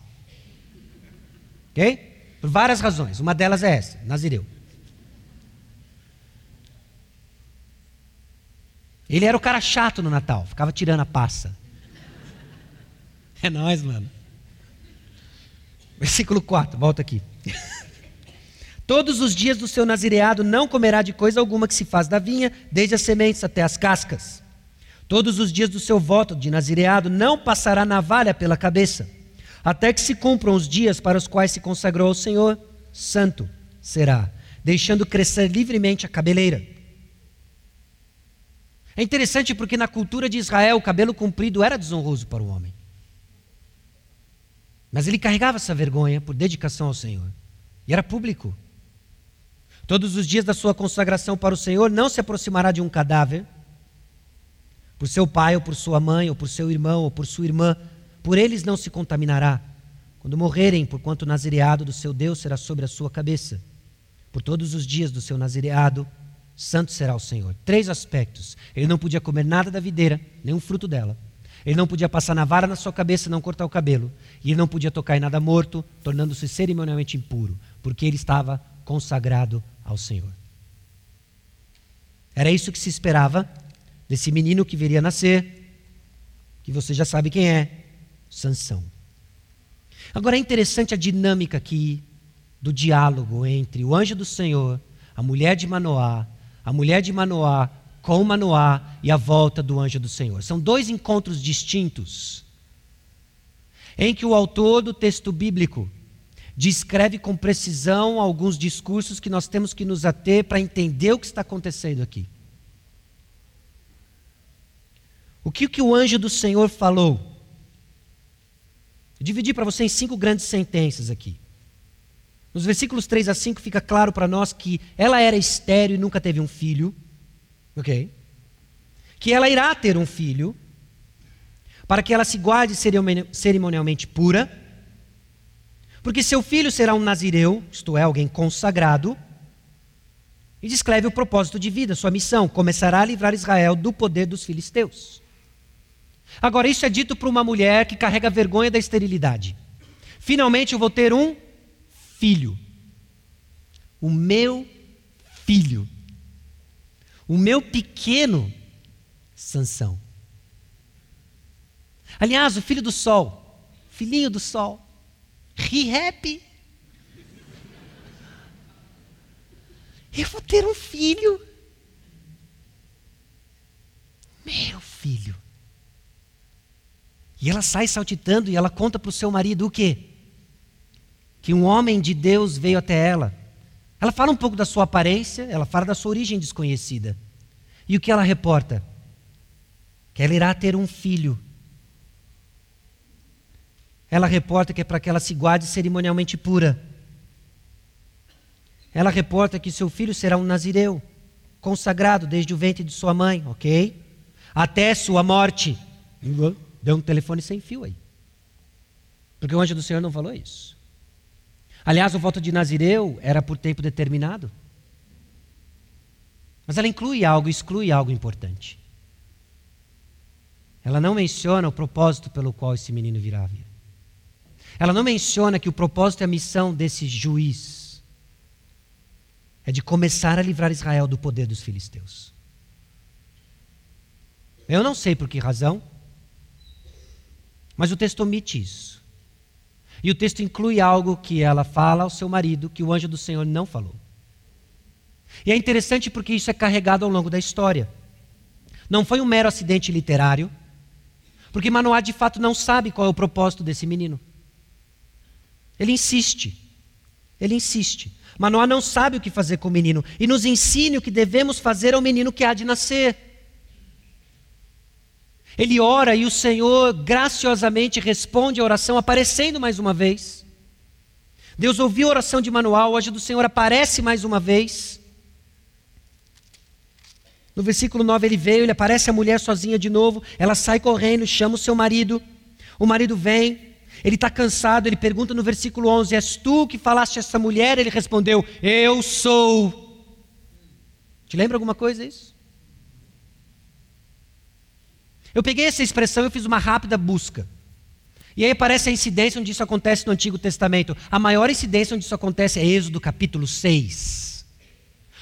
Ok? Por várias razões. Uma delas é essa, Nazireu. Ele era o cara chato no Natal, ficava tirando a passa. É nós, mano. Versículo 4, volta aqui. Todos os dias do seu nazireado não comerá de coisa alguma que se faz da vinha, desde as sementes até as cascas. Todos os dias do seu voto de nazireado não passará navalha pela cabeça, até que se cumpram os dias para os quais se consagrou ao Senhor, santo será, deixando crescer livremente a cabeleira. É interessante porque na cultura de Israel o cabelo comprido era desonroso para o homem. Mas ele carregava essa vergonha por dedicação ao Senhor. E era público. Todos os dias da sua consagração para o Senhor, não se aproximará de um cadáver, por seu pai, ou por sua mãe, ou por seu irmão, ou por sua irmã, por eles não se contaminará. quando morrerem, porquanto o nazireado do seu Deus será sobre a sua cabeça. Por todos os dias do seu nazireado, santo será o Senhor. Três aspectos. Ele não podia comer nada da videira, nenhum fruto dela. Ele não podia passar na vara na sua cabeça e não cortar o cabelo. E ele não podia tocar em nada morto, tornando-se cerimonialmente impuro, porque ele estava consagrado ao Senhor. Era isso que se esperava desse menino que viria a nascer, que você já sabe quem é, Sansão. Agora é interessante a dinâmica aqui do diálogo entre o anjo do Senhor, a mulher de Manoá, a mulher de Manoá com Manoá e a volta do anjo do Senhor. São dois encontros distintos em que o autor do texto bíblico descreve com precisão alguns discursos que nós temos que nos ater para entender o que está acontecendo aqui. O que, que o anjo do Senhor falou? Eu dividi para você em cinco grandes sentenças aqui. Nos versículos 3 a 5 fica claro para nós que ela era estéril e nunca teve um filho. Ok? Que ela irá ter um filho, para que ela se guarde cerimonialmente pura, porque seu filho será um nazireu, isto é, alguém consagrado, e descreve o propósito de vida, sua missão: começará a livrar Israel do poder dos filisteus. Agora, isso é dito para uma mulher que carrega vergonha da esterilidade. Finalmente eu vou ter um filho. O meu filho. O meu pequeno Sansão. Aliás, o filho do sol, filhinho do sol, he happy. Eu vou ter um filho. Meu filho. E ela sai saltitando e ela conta para o seu marido o quê? Que um homem de Deus veio até ela. Ela fala um pouco da sua aparência, ela fala da sua origem desconhecida. E o que ela reporta? Que ela irá ter um filho. Ela reporta que é para que ela se guarde cerimonialmente pura. Ela reporta que seu filho será um nazireu, consagrado desde o ventre de sua mãe, ok? Até sua morte. Deu um telefone sem fio aí. Porque o anjo do Senhor não falou isso. Aliás, o voto de Nazireu era por tempo determinado. Mas ela inclui algo, exclui algo importante. Ela não menciona o propósito pelo qual esse menino virá a vir. Ela não menciona que o propósito e a missão desse juiz é de começar a livrar Israel do poder dos filisteus. Eu não sei por que razão, mas o texto omite isso. E o texto inclui algo que ela fala ao seu marido que o anjo do Senhor não falou. E é interessante porque isso é carregado ao longo da história. Não foi um mero acidente literário, porque Manoá de fato não sabe qual é o propósito desse menino. Ele insiste. Ele insiste. Manoá não sabe o que fazer com o menino e nos ensina o que devemos fazer ao menino que há de nascer. Ele ora e o Senhor graciosamente responde a oração, aparecendo mais uma vez. Deus ouviu a oração de Manuel, hoje do Senhor aparece mais uma vez. No versículo 9 ele veio, ele aparece a mulher sozinha de novo, ela sai correndo, chama o seu marido. O marido vem, ele está cansado, ele pergunta no versículo 11: És tu que falaste a essa mulher? Ele respondeu: Eu sou. Te lembra alguma coisa isso? Eu peguei essa expressão e fiz uma rápida busca. E aí aparece a incidência onde isso acontece no Antigo Testamento. A maior incidência onde isso acontece é Êxodo capítulo 6.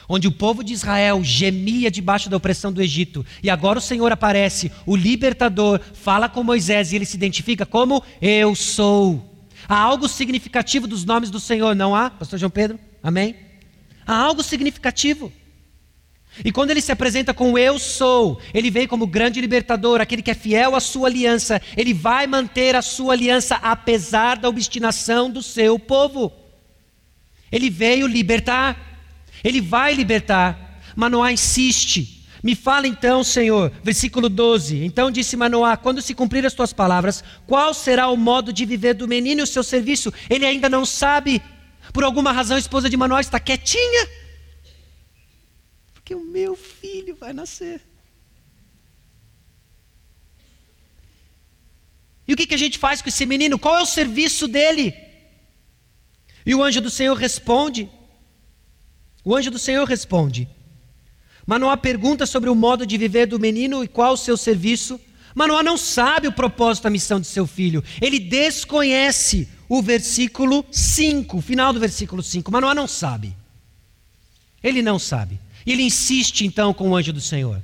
Onde o povo de Israel gemia debaixo da opressão do Egito. E agora o Senhor aparece, o libertador, fala com Moisés e ele se identifica como Eu sou. Há algo significativo dos nomes do Senhor, não há, Pastor João Pedro? Amém? Há algo significativo. E quando ele se apresenta com eu sou, ele vem como grande libertador, aquele que é fiel à sua aliança. Ele vai manter a sua aliança apesar da obstinação do seu povo. Ele veio libertar. Ele vai libertar. Manoá insiste. Me fala então, Senhor, versículo 12. Então disse Manoá: Quando se cumprir as tuas palavras, qual será o modo de viver do menino e o seu serviço? Ele ainda não sabe. Por alguma razão, a esposa de Manoá está quietinha porque o meu filho vai nascer. E o que, que a gente faz com esse menino? Qual é o serviço dele? E o anjo do Senhor responde. O anjo do Senhor responde. Manoá pergunta sobre o modo de viver do menino e qual o seu serviço. Manoá não sabe o propósito da missão de seu filho. Ele desconhece o versículo 5, o final do versículo 5. Manoá não sabe. Ele não sabe. E ele insiste então com o anjo do Senhor.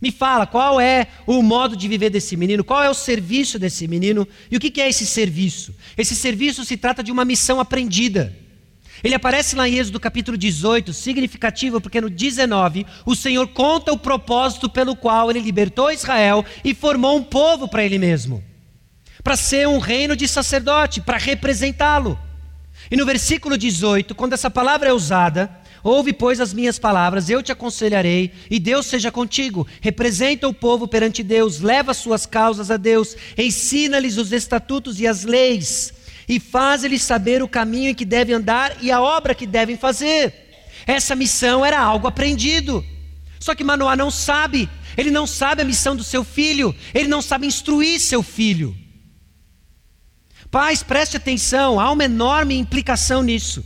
Me fala qual é o modo de viver desse menino, qual é o serviço desse menino e o que é esse serviço? Esse serviço se trata de uma missão aprendida. Ele aparece lá em Êxodo capítulo 18, significativo porque no 19 o Senhor conta o propósito pelo qual ele libertou Israel e formou um povo para ele mesmo, para ser um reino de sacerdote, para representá-lo. E no versículo 18, quando essa palavra é usada, Ouve, pois, as minhas palavras, eu te aconselharei, e Deus seja contigo. Representa o povo perante Deus, leva suas causas a Deus, ensina-lhes os estatutos e as leis, e faz-lhes saber o caminho em que devem andar e a obra que devem fazer. Essa missão era algo aprendido. Só que Manoá não sabe, ele não sabe a missão do seu filho, ele não sabe instruir seu filho. Pais, preste atenção, há uma enorme implicação nisso.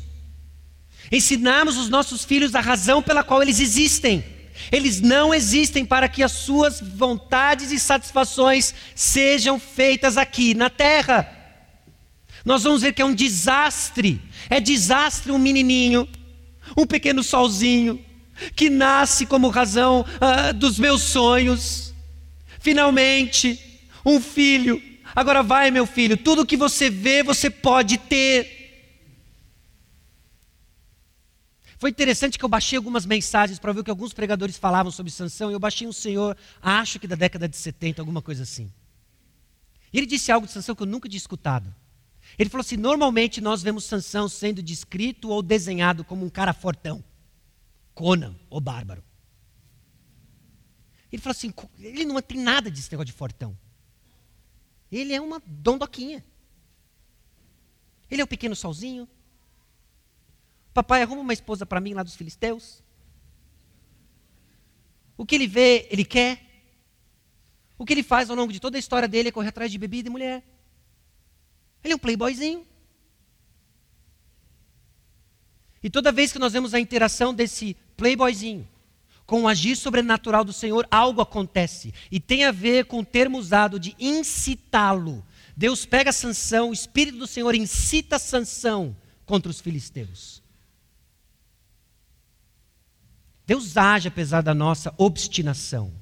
Ensinarmos os nossos filhos a razão pela qual eles existem. Eles não existem para que as suas vontades e satisfações sejam feitas aqui na terra. Nós vamos ver que é um desastre. É desastre um menininho, um pequeno solzinho, que nasce como razão ah, dos meus sonhos. Finalmente, um filho. Agora vai, meu filho, tudo que você vê, você pode ter. Foi interessante que eu baixei algumas mensagens para ver o que alguns pregadores falavam sobre Sansão, e eu baixei um senhor, acho que da década de 70, alguma coisa assim. E ele disse algo de Sansão que eu nunca tinha escutado. Ele falou assim: normalmente nós vemos Sansão sendo descrito ou desenhado como um cara fortão. Conan, ou bárbaro. Ele falou assim: ele não tem nada desse negócio de fortão. Ele é uma dondoquinha. Ele é o pequeno solzinho, Papai, arruma uma esposa para mim lá dos filisteus. O que ele vê, ele quer. O que ele faz ao longo de toda a história dele é correr atrás de bebida e mulher. Ele é um playboyzinho. E toda vez que nós vemos a interação desse playboyzinho com o agir sobrenatural do Senhor, algo acontece. E tem a ver com o termo usado de incitá-lo. Deus pega Sansão, o Espírito do Senhor incita Sansão contra os filisteus. Deus age apesar da nossa obstinação.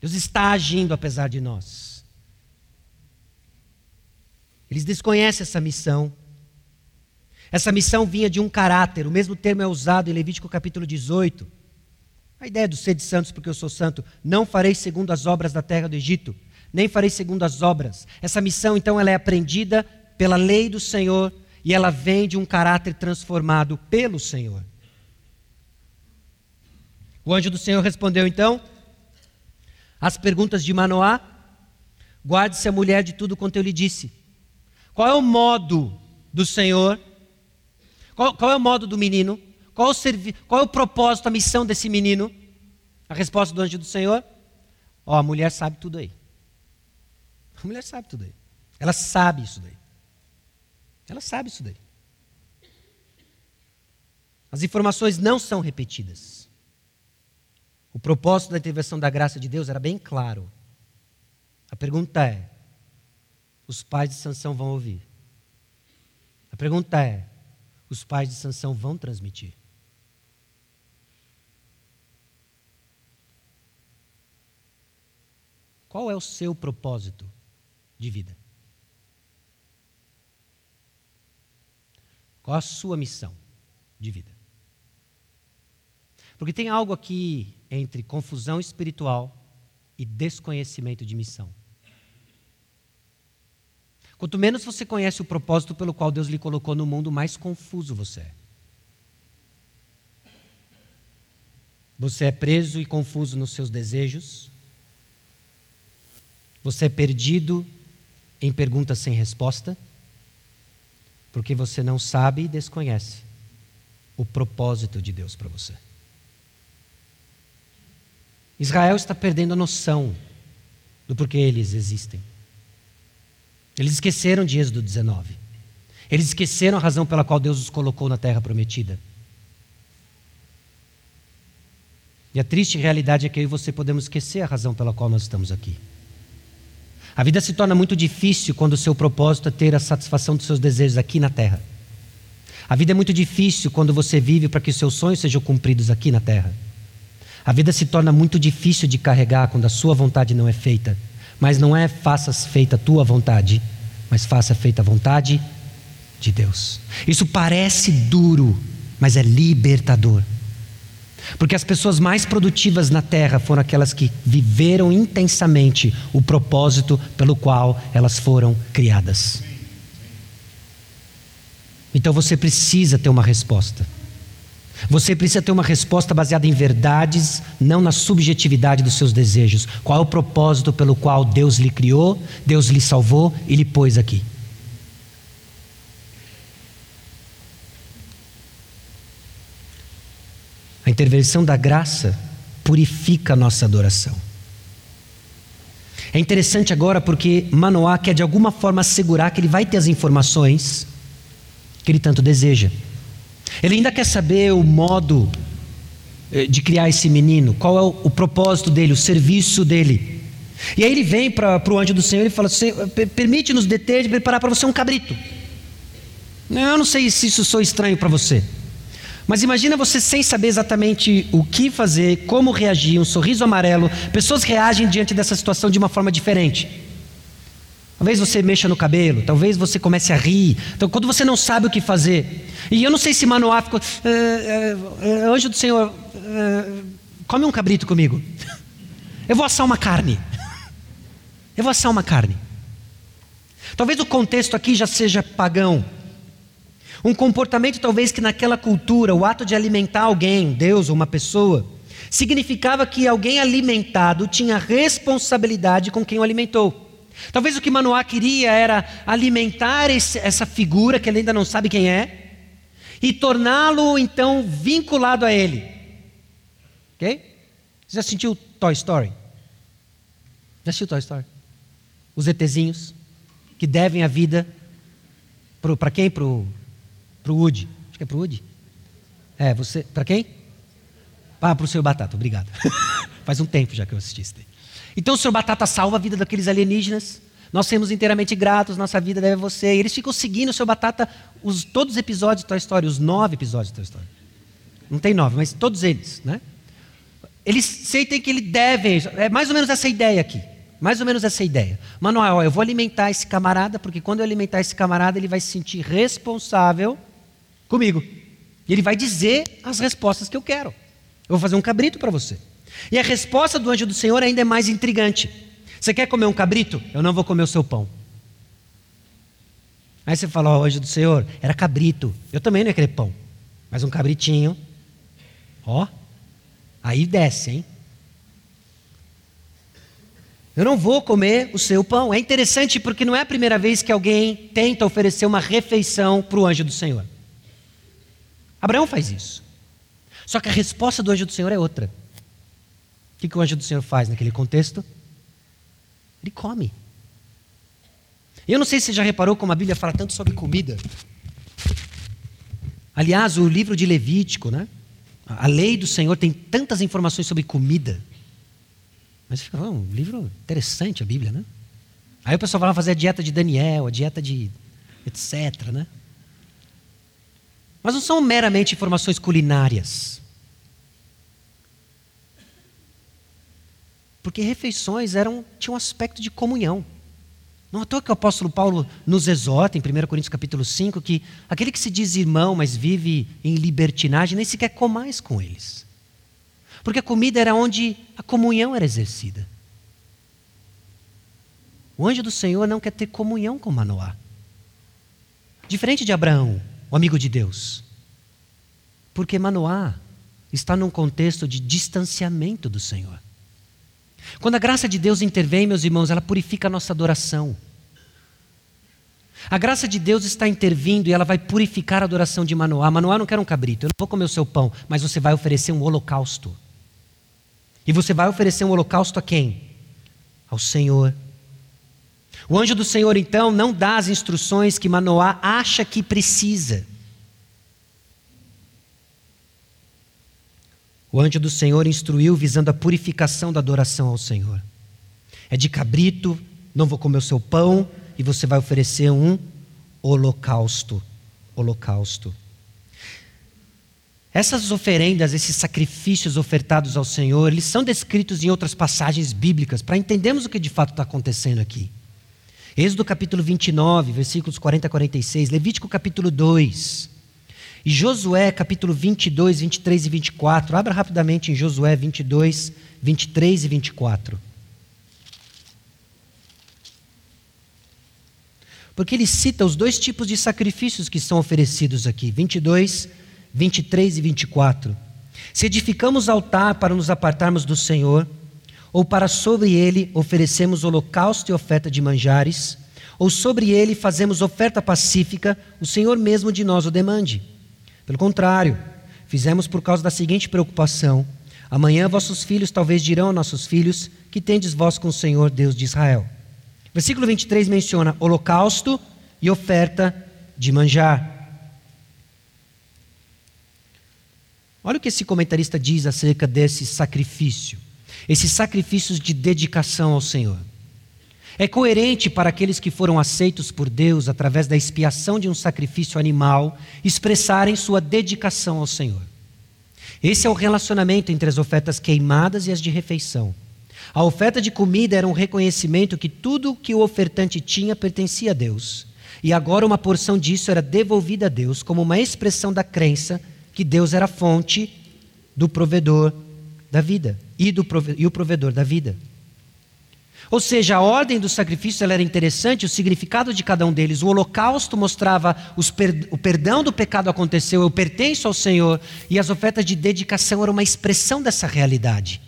Deus está agindo apesar de nós. Eles desconhecem essa missão. Essa missão vinha de um caráter, o mesmo termo é usado em Levítico capítulo 18. A ideia do ser de santos, porque eu sou santo, não farei segundo as obras da terra do Egito, nem farei segundo as obras. Essa missão, então, ela é aprendida pela lei do Senhor e ela vem de um caráter transformado pelo Senhor. O anjo do Senhor respondeu então às perguntas de Manoá: Guarde-se a mulher de tudo quanto eu lhe disse. Qual é o modo do Senhor? Qual, qual é o modo do menino? Qual, o servi qual é o propósito, a missão desse menino? A resposta do anjo do Senhor: Ó, oh, a mulher sabe tudo aí. A mulher sabe tudo aí. Ela sabe isso daí. Ela sabe isso daí. As informações não são repetidas. O propósito da intervenção da graça de Deus era bem claro. A pergunta é: os pais de Sansão vão ouvir? A pergunta é: os pais de Sansão vão transmitir? Qual é o seu propósito de vida? Qual a sua missão de vida? Porque tem algo aqui entre confusão espiritual e desconhecimento de missão. Quanto menos você conhece o propósito pelo qual Deus lhe colocou no mundo, mais confuso você é. Você é preso e confuso nos seus desejos. Você é perdido em perguntas sem resposta, porque você não sabe e desconhece o propósito de Deus para você. Israel está perdendo a noção do porquê eles existem. Eles esqueceram de Êxodo 19. Eles esqueceram a razão pela qual Deus os colocou na terra prometida. E a triste realidade é que eu e você podemos esquecer a razão pela qual nós estamos aqui. A vida se torna muito difícil quando o seu propósito é ter a satisfação dos seus desejos aqui na terra. A vida é muito difícil quando você vive para que os seus sonhos sejam cumpridos aqui na terra. A vida se torna muito difícil de carregar quando a sua vontade não é feita. Mas não é faças feita a tua vontade, mas faça feita a vontade de Deus. Isso parece duro, mas é libertador. Porque as pessoas mais produtivas na terra foram aquelas que viveram intensamente o propósito pelo qual elas foram criadas. Então você precisa ter uma resposta. Você precisa ter uma resposta baseada em verdades, não na subjetividade dos seus desejos. Qual é o propósito pelo qual Deus lhe criou, Deus lhe salvou e lhe pôs aqui? A intervenção da graça purifica a nossa adoração. É interessante agora porque Manoá quer de alguma forma assegurar que ele vai ter as informações que ele tanto deseja. Ele ainda quer saber o modo eh, de criar esse menino, qual é o, o propósito dele, o serviço dele. E aí ele vem para o anjo do Senhor e fala: Permite-nos deter de preparar para você um cabrito. Eu não sei se isso sou estranho para você. Mas imagina você sem saber exatamente o que fazer, como reagir, um sorriso amarelo. Pessoas reagem diante dessa situação de uma forma diferente. Talvez você mexa no cabelo, talvez você comece a rir. Então, quando você não sabe o que fazer. E eu não sei se Manoá ficou. Uh, uh, anjo do Senhor, uh, come um cabrito comigo. Eu vou assar uma carne. Eu vou assar uma carne. Talvez o contexto aqui já seja pagão. Um comportamento, talvez, que naquela cultura, o ato de alimentar alguém, Deus ou uma pessoa, significava que alguém alimentado tinha responsabilidade com quem o alimentou. Talvez o que Manoá queria era alimentar esse, essa figura, que ele ainda não sabe quem é, e torná-lo então vinculado a ele. Ok? Você já sentiu Toy Story? Já assistiu Toy Story? Os ETzinhos que devem a vida para quem? Para o Woody. Acho que é para o Woody. É, você. Para quem? Ah, para o Senhor Batata, obrigado. Faz um tempo já que eu assisti isso daí. Então o Senhor Batata salva a vida daqueles alienígenas. Nós somos inteiramente gratos, nossa vida deve a você. E eles ficam seguindo o Senhor Batata, os, todos os episódios de Toy Story, os nove episódios de Toy Story. Não tem nove, mas todos eles, né? Eles sentem que ele deve. É mais ou menos essa ideia aqui. Mais ou menos essa ideia. Manuel, eu vou alimentar esse camarada, porque quando eu alimentar esse camarada, ele vai se sentir responsável comigo. E ele vai dizer as respostas que eu quero. Eu vou fazer um cabrito para você. E a resposta do anjo do Senhor ainda é mais intrigante. Você quer comer um cabrito? Eu não vou comer o seu pão. Aí você fala, ó, oh, anjo do Senhor, era cabrito. Eu também não ia querer pão. Mas um cabritinho, ó, aí desce, hein? Eu não vou comer o seu pão. É interessante porque não é a primeira vez que alguém tenta oferecer uma refeição para o anjo do Senhor. Abraão faz isso. Só que a resposta do anjo do Senhor é outra. O que, que o anjo do Senhor faz naquele contexto? Ele come. Eu não sei se você já reparou como a Bíblia fala tanto sobre comida. Aliás, o livro de Levítico, né? A lei do Senhor tem tantas informações sobre comida. Mas fica oh, um livro interessante a Bíblia, né? Aí o pessoal vai fazer a dieta de Daniel, a dieta de etc, né? Mas não são meramente informações culinárias. Porque refeições eram, tinham um aspecto de comunhão. Não à toa que o apóstolo Paulo nos exorta, em 1 Coríntios capítulo 5, que aquele que se diz irmão, mas vive em libertinagem, nem sequer comais com eles. Porque a comida era onde a comunhão era exercida. O anjo do Senhor não quer ter comunhão com Manoá. Diferente de Abraão, o amigo de Deus. Porque Manoá está num contexto de distanciamento do Senhor. Quando a graça de Deus intervém, meus irmãos, ela purifica a nossa adoração. A graça de Deus está intervindo e ela vai purificar a adoração de Manoá. Manoá não quer um cabrito, eu não vou comer o seu pão, mas você vai oferecer um holocausto. E você vai oferecer um holocausto a quem? Ao Senhor. O anjo do Senhor então não dá as instruções que Manoá acha que precisa. O anjo do Senhor instruiu visando a purificação da adoração ao Senhor. É de cabrito, não vou comer o seu pão, e você vai oferecer um holocausto. Holocausto. Essas oferendas, esses sacrifícios ofertados ao Senhor, eles são descritos em outras passagens bíblicas, para entendermos o que de fato está acontecendo aqui. Êxodo capítulo 29, versículos 40 a 46, Levítico capítulo 2, e Josué capítulo 22, 23 e 24. Abra rapidamente em Josué 22, 23 e 24. Porque ele cita os dois tipos de sacrifícios que são oferecidos aqui, 22, 23 e 24. Se edificamos altar para nos apartarmos do Senhor, ou para sobre ele oferecemos holocausto e oferta de manjares, ou sobre ele fazemos oferta pacífica, o Senhor mesmo de nós o demande. Pelo contrário, fizemos por causa da seguinte preocupação: amanhã vossos filhos talvez dirão a nossos filhos: Que tendes vós com o Senhor, Deus de Israel? Versículo 23 menciona holocausto e oferta de manjar. Olha o que esse comentarista diz acerca desse sacrifício esses sacrifícios de dedicação ao Senhor. É coerente para aqueles que foram aceitos por Deus através da expiação de um sacrifício animal expressarem sua dedicação ao Senhor. Esse é o relacionamento entre as ofertas queimadas e as de refeição. A oferta de comida era um reconhecimento que tudo que o ofertante tinha pertencia a Deus. E agora uma porção disso era devolvida a Deus como uma expressão da crença que Deus era a fonte do provedor da vida e, do, e o provedor da vida. Ou seja, a ordem dos sacrifícios era interessante, o significado de cada um deles. O holocausto mostrava per, o perdão do pecado aconteceu, eu pertenço ao Senhor, e as ofertas de dedicação eram uma expressão dessa realidade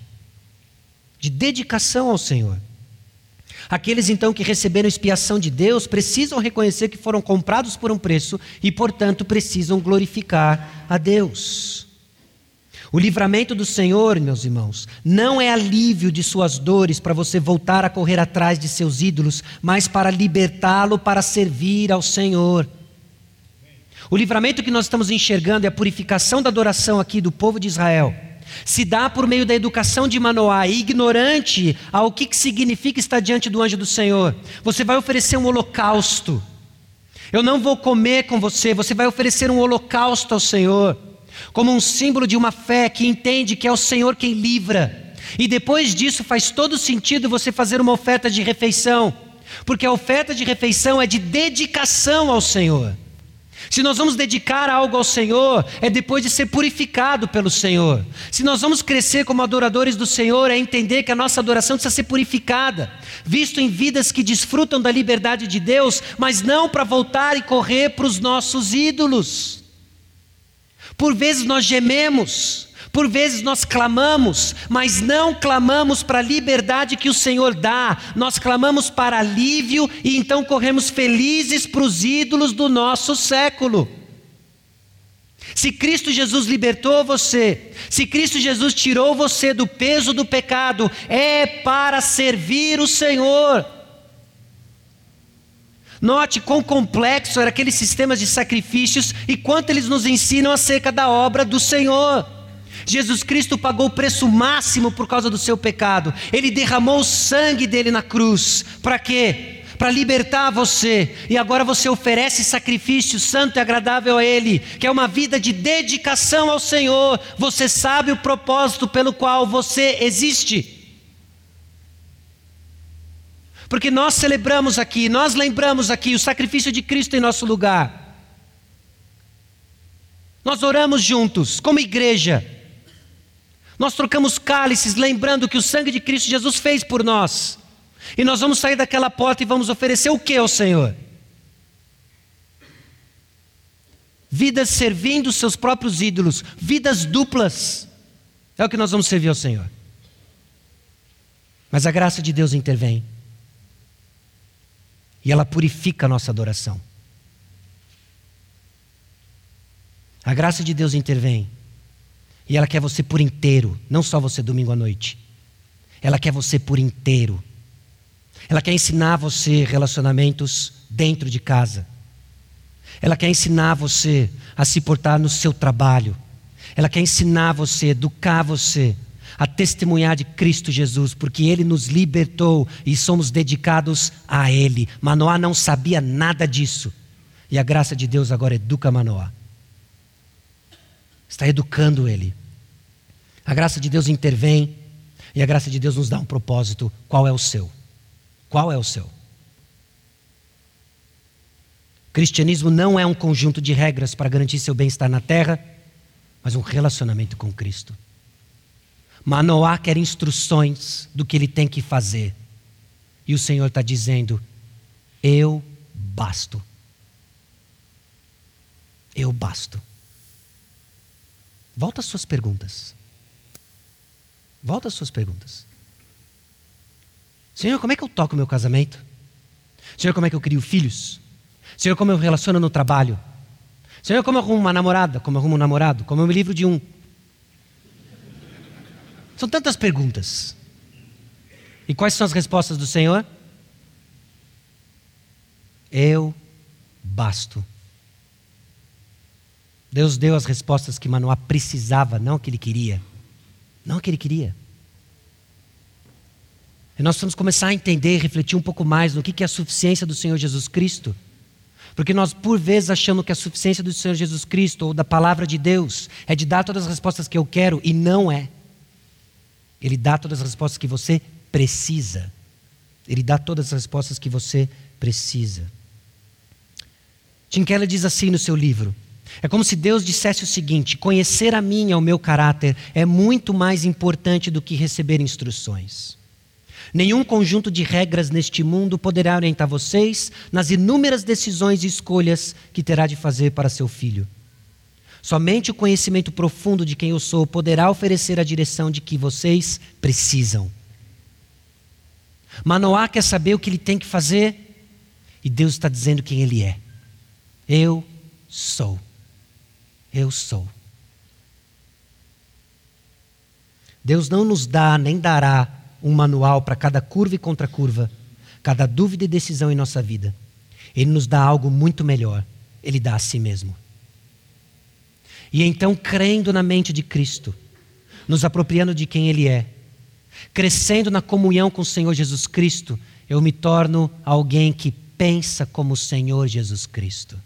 de dedicação ao Senhor. Aqueles então que receberam expiação de Deus precisam reconhecer que foram comprados por um preço e, portanto, precisam glorificar a Deus. O livramento do Senhor, meus irmãos, não é alívio de suas dores para você voltar a correr atrás de seus ídolos, mas para libertá-lo para servir ao Senhor. O livramento que nós estamos enxergando é a purificação da adoração aqui do povo de Israel. Se dá por meio da educação de Manoá, ignorante ao que significa estar diante do anjo do Senhor. Você vai oferecer um holocausto. Eu não vou comer com você, você vai oferecer um holocausto ao Senhor como um símbolo de uma fé que entende que é o Senhor quem livra. E depois disso faz todo sentido você fazer uma oferta de refeição, porque a oferta de refeição é de dedicação ao Senhor. Se nós vamos dedicar algo ao Senhor, é depois de ser purificado pelo Senhor. Se nós vamos crescer como adoradores do Senhor, é entender que a nossa adoração precisa ser purificada, visto em vidas que desfrutam da liberdade de Deus, mas não para voltar e correr para os nossos ídolos. Por vezes nós gememos, por vezes nós clamamos, mas não clamamos para a liberdade que o Senhor dá, nós clamamos para alívio e então corremos felizes para os ídolos do nosso século. Se Cristo Jesus libertou você, se Cristo Jesus tirou você do peso do pecado, é para servir o Senhor. Note quão complexo eram aqueles sistemas de sacrifícios e quanto eles nos ensinam acerca da obra do Senhor. Jesus Cristo pagou o preço máximo por causa do seu pecado. Ele derramou o sangue dele na cruz. Para quê? Para libertar você. E agora você oferece sacrifício santo e agradável a Ele, que é uma vida de dedicação ao Senhor. Você sabe o propósito pelo qual você existe. Porque nós celebramos aqui, nós lembramos aqui o sacrifício de Cristo em nosso lugar. Nós oramos juntos, como igreja. Nós trocamos cálices, lembrando que o sangue de Cristo Jesus fez por nós. E nós vamos sair daquela porta e vamos oferecer o que ao Senhor? Vidas servindo seus próprios ídolos, vidas duplas. É o que nós vamos servir ao Senhor. Mas a graça de Deus intervém. E ela purifica a nossa adoração. A graça de Deus intervém. E ela quer você por inteiro, não só você domingo à noite. Ela quer você por inteiro. Ela quer ensinar você relacionamentos dentro de casa. Ela quer ensinar você a se portar no seu trabalho. Ela quer ensinar você, educar você a testemunhar de Cristo Jesus, porque Ele nos libertou e somos dedicados a Ele. Manoá não sabia nada disso. E a graça de Deus agora educa Manoá. Está educando ele. A graça de Deus intervém e a graça de Deus nos dá um propósito. Qual é o seu? Qual é o seu? Cristianismo não é um conjunto de regras para garantir seu bem-estar na terra, mas um relacionamento com Cristo. Manoá quer instruções do que ele tem que fazer. E o Senhor está dizendo: Eu basto. Eu basto. Volta às suas perguntas. Volta às suas perguntas. Senhor, como é que eu toco meu casamento? Senhor, como é que eu crio filhos? Senhor, como eu relaciono no trabalho? Senhor, como eu arrumo uma namorada? Como eu arrumo um namorado? Como eu me livro de um? São tantas perguntas. E quais são as respostas do Senhor? Eu basto. Deus deu as respostas que Manoá precisava, não que ele queria. Não que ele queria. E nós precisamos começar a entender e refletir um pouco mais no que é a suficiência do Senhor Jesus Cristo. Porque nós, por vezes, achamos que a suficiência do Senhor Jesus Cristo ou da palavra de Deus é de dar todas as respostas que eu quero, e não é. Ele dá todas as respostas que você precisa. Ele dá todas as respostas que você precisa. Tim Keller diz assim no seu livro: é como se Deus dissesse o seguinte: conhecer a e o meu caráter é muito mais importante do que receber instruções. Nenhum conjunto de regras neste mundo poderá orientar vocês nas inúmeras decisões e escolhas que terá de fazer para seu filho. Somente o conhecimento profundo de quem eu sou poderá oferecer a direção de que vocês precisam. Manoá quer saber o que ele tem que fazer e Deus está dizendo quem ele é. Eu sou. Eu sou. Deus não nos dá nem dará um manual para cada curva e contracurva, cada dúvida e decisão em nossa vida. Ele nos dá algo muito melhor. Ele dá a si mesmo. E então, crendo na mente de Cristo, nos apropriando de quem Ele é, crescendo na comunhão com o Senhor Jesus Cristo, eu me torno alguém que pensa como o Senhor Jesus Cristo.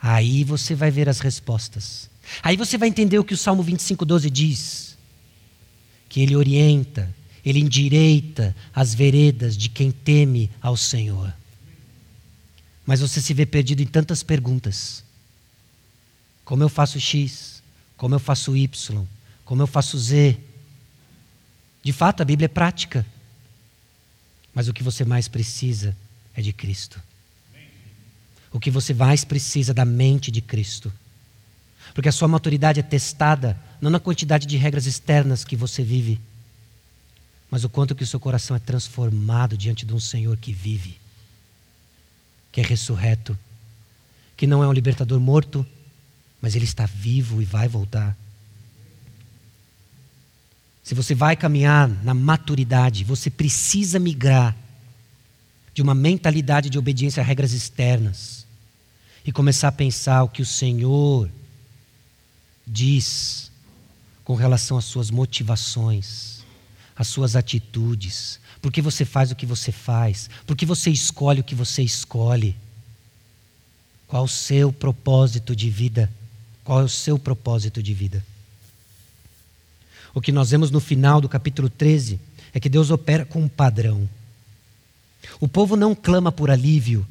Aí você vai ver as respostas. Aí você vai entender o que o Salmo 25:12 diz. Que ele orienta, ele endireita as veredas de quem teme ao Senhor. Mas você se vê perdido em tantas perguntas. Como eu faço X? Como eu faço Y? Como eu faço Z? De fato, a Bíblia é prática. Mas o que você mais precisa é de Cristo o que você mais precisa é da mente de Cristo. Porque a sua maturidade é testada não na quantidade de regras externas que você vive, mas o quanto que o seu coração é transformado diante de um Senhor que vive, que é ressurreto, que não é um libertador morto, mas ele está vivo e vai voltar. Se você vai caminhar na maturidade, você precisa migrar de uma mentalidade de obediência a regras externas e começar a pensar o que o Senhor diz com relação às suas motivações, às suas atitudes, por que você faz o que você faz, por que você escolhe o que você escolhe. Qual o seu propósito de vida? Qual é o seu propósito de vida? O que nós vemos no final do capítulo 13 é que Deus opera com um padrão. O povo não clama por alívio,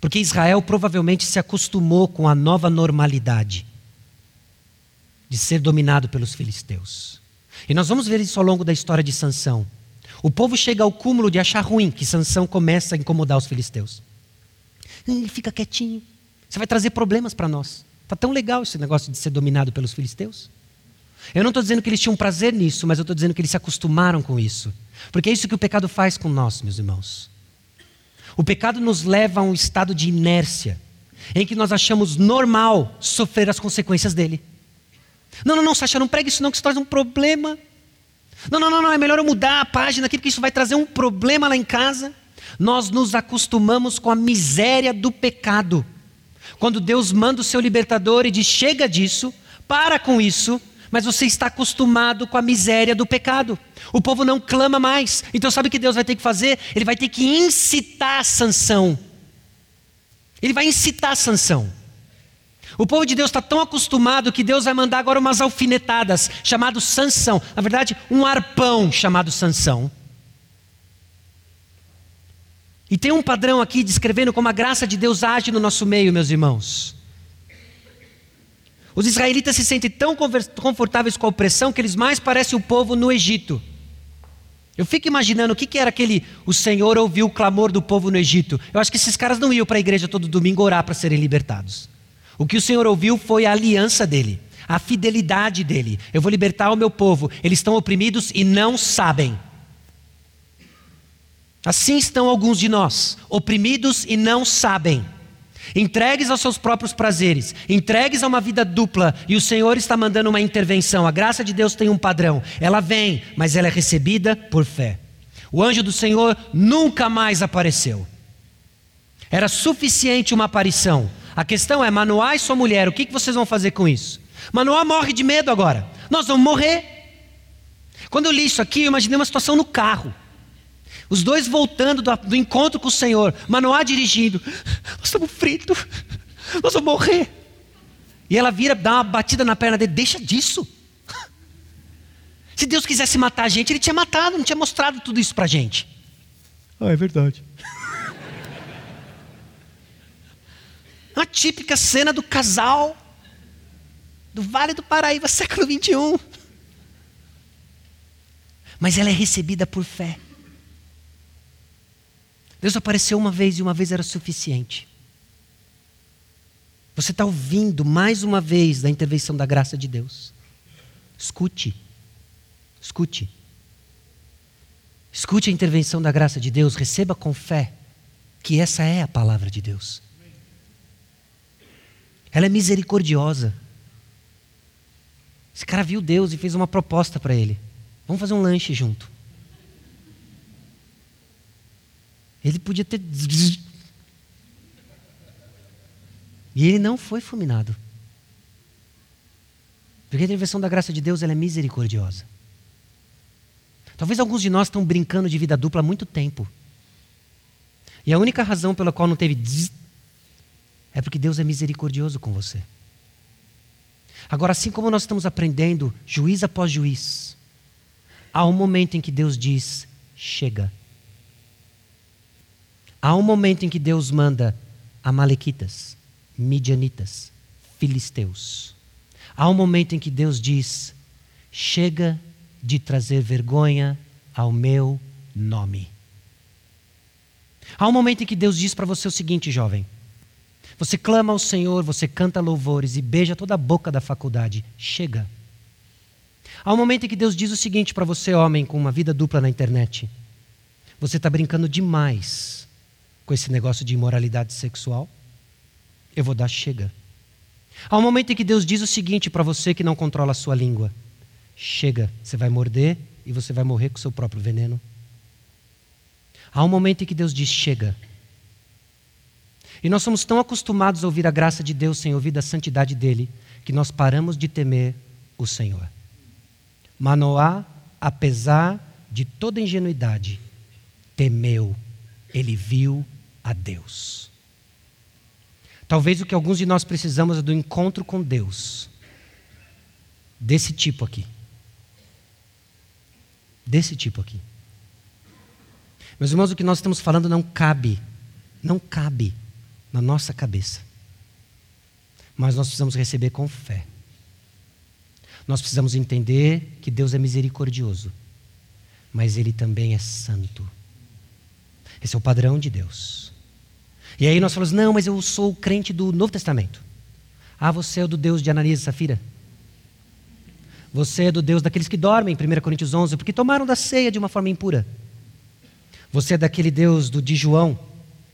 porque Israel provavelmente se acostumou com a nova normalidade de ser dominado pelos filisteus. E nós vamos ver isso ao longo da história de Sansão. O povo chega ao cúmulo de achar ruim que Sansão começa a incomodar os filisteus. Ele fica quietinho. Você vai trazer problemas para nós. Está tão legal esse negócio de ser dominado pelos filisteus. Eu não estou dizendo que eles tinham prazer nisso, mas eu estou dizendo que eles se acostumaram com isso. Porque é isso que o pecado faz com nós, meus irmãos. O pecado nos leva a um estado de inércia, em que nós achamos normal sofrer as consequências dele. Não, não, não, Sacha, não pregue isso não, que isso traz um problema. Não, não, não, não, é melhor eu mudar a página aqui porque isso vai trazer um problema lá em casa. Nós nos acostumamos com a miséria do pecado. Quando Deus manda o seu libertador e diz: chega disso, para com isso, mas você está acostumado com a miséria do pecado. O povo não clama mais. Então, sabe o que Deus vai ter que fazer? Ele vai ter que incitar a sanção. Ele vai incitar a sanção. O povo de Deus está tão acostumado que Deus vai mandar agora umas alfinetadas, chamado sanção. Na verdade, um arpão chamado sanção. E tem um padrão aqui descrevendo como a graça de Deus age no nosso meio, meus irmãos. Os israelitas se sentem tão confortáveis com a opressão que eles mais parecem o povo no Egito. Eu fico imaginando o que, era aquele. O Senhor ouviu o clamor do povo no Egito. Eu acho que esses caras não iam para a igreja todo domingo orar para serem libertados. O que o Senhor ouviu foi a aliança dele, a fidelidade dele. Eu vou libertar o meu povo. Eles estão oprimidos e não sabem. Assim estão alguns de nós, oprimidos e não sabem. Entregues aos seus próprios prazeres, entregues a uma vida dupla, e o Senhor está mandando uma intervenção. A graça de Deus tem um padrão. Ela vem, mas ela é recebida por fé. O anjo do Senhor nunca mais apareceu. Era suficiente uma aparição. A questão é: Manoá e sua mulher, o que vocês vão fazer com isso? Manoá morre de medo agora. Nós vamos morrer. Quando eu li isso aqui, eu imaginei uma situação no carro. Os dois voltando do, encontro com o Senhor, Manoá dirigindo. Nós estamos fritos, nós vamos morrer. E ela vira, dá uma batida na perna dele, deixa disso. Se Deus quisesse matar a gente, Ele tinha matado, não tinha mostrado tudo isso para a gente. Ah, é verdade. Uma típica cena do casal do Vale do Paraíba, século 21. Mas ela é recebida por fé. Deus apareceu uma vez e uma vez era suficiente. Você está ouvindo mais uma vez da intervenção da graça de Deus. Escute. Escute. Escute a intervenção da graça de Deus, receba com fé que essa é a palavra de Deus. Ela é misericordiosa. Esse cara viu Deus e fez uma proposta para ele. Vamos fazer um lanche junto. Ele podia ter. E ele não foi fulminado. Porque a intervenção da graça de Deus é misericordiosa. Talvez alguns de nós estão brincando de vida dupla há muito tempo. E a única razão pela qual não teve é porque Deus é misericordioso com você. Agora, assim como nós estamos aprendendo, juiz após juiz, há um momento em que Deus diz: chega. Há um momento em que Deus manda Amalequitas, Midianitas, Filisteus. Há um momento em que Deus diz: chega de trazer vergonha ao meu nome. Há um momento em que Deus diz para você o seguinte, jovem: você clama ao Senhor, você canta louvores e beija toda a boca da faculdade. Chega. Há um momento em que Deus diz o seguinte para você, homem, com uma vida dupla na internet: você está brincando demais com esse negócio de imoralidade sexual, eu vou dar chega. Há um momento em que Deus diz o seguinte para você que não controla a sua língua: chega, você vai morder e você vai morrer com o seu próprio veneno. Há um momento em que Deus diz: chega. E nós somos tão acostumados a ouvir a graça de Deus sem ouvir da santidade dele, que nós paramos de temer o Senhor. Manoá, apesar de toda ingenuidade, temeu, ele viu a Deus. Talvez o que alguns de nós precisamos é do encontro com Deus, desse tipo aqui. Desse tipo aqui. Meus irmãos, o que nós estamos falando não cabe, não cabe na nossa cabeça. Mas nós precisamos receber com fé. Nós precisamos entender que Deus é misericordioso, mas Ele também é santo. Esse é o padrão de Deus. E aí nós falamos: não, mas eu sou crente do Novo Testamento. Ah, você é do Deus de Ananias e Safira? Você é do Deus daqueles que dormem, 1 Coríntios 11, porque tomaram da ceia de uma forma impura. Você é daquele Deus do de João,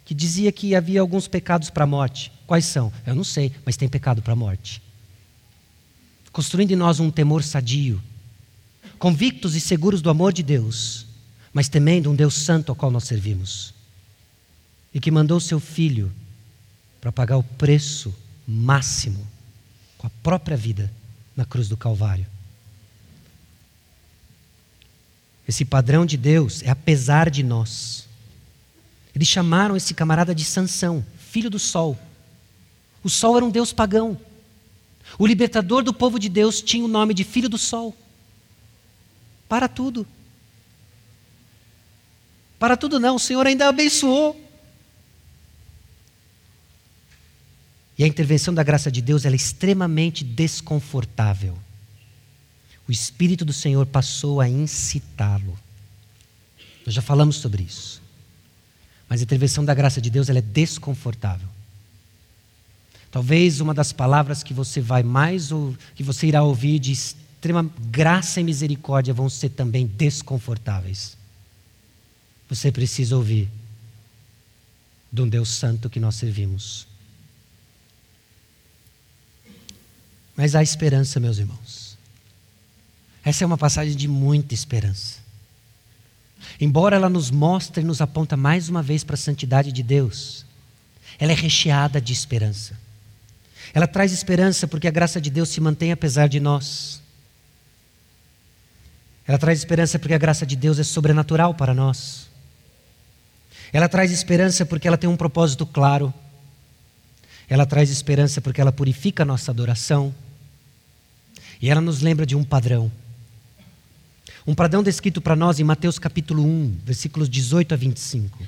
que dizia que havia alguns pecados para a morte. Quais são? Eu não sei, mas tem pecado para a morte. Construindo em nós um temor sadio, convictos e seguros do amor de Deus, mas temendo um Deus santo ao qual nós servimos, e que mandou seu filho para pagar o preço máximo com a própria vida na cruz do Calvário. Esse padrão de Deus é apesar de nós. Eles chamaram esse camarada de Sansão, filho do sol. O sol era um deus pagão. O libertador do povo de Deus tinha o nome de filho do sol. Para tudo. Para tudo não, o Senhor ainda abençoou. E a intervenção da graça de Deus é extremamente desconfortável. O Espírito do Senhor passou a incitá-lo. Nós já falamos sobre isso. Mas a intervenção da graça de Deus é desconfortável. Talvez uma das palavras que você vai mais ou que você irá ouvir de extrema graça e misericórdia vão ser também desconfortáveis. Você precisa ouvir de um Deus santo que nós servimos. Mas há esperança, meus irmãos. Essa é uma passagem de muita esperança. Embora ela nos mostre e nos aponta mais uma vez para a santidade de Deus, ela é recheada de esperança. Ela traz esperança porque a graça de Deus se mantém apesar de nós. Ela traz esperança porque a graça de Deus é sobrenatural para nós. Ela traz esperança porque ela tem um propósito claro. Ela traz esperança porque ela purifica a nossa adoração. E ela nos lembra de um padrão. Um padrão descrito para nós em Mateus capítulo 1, versículos 18 a 25.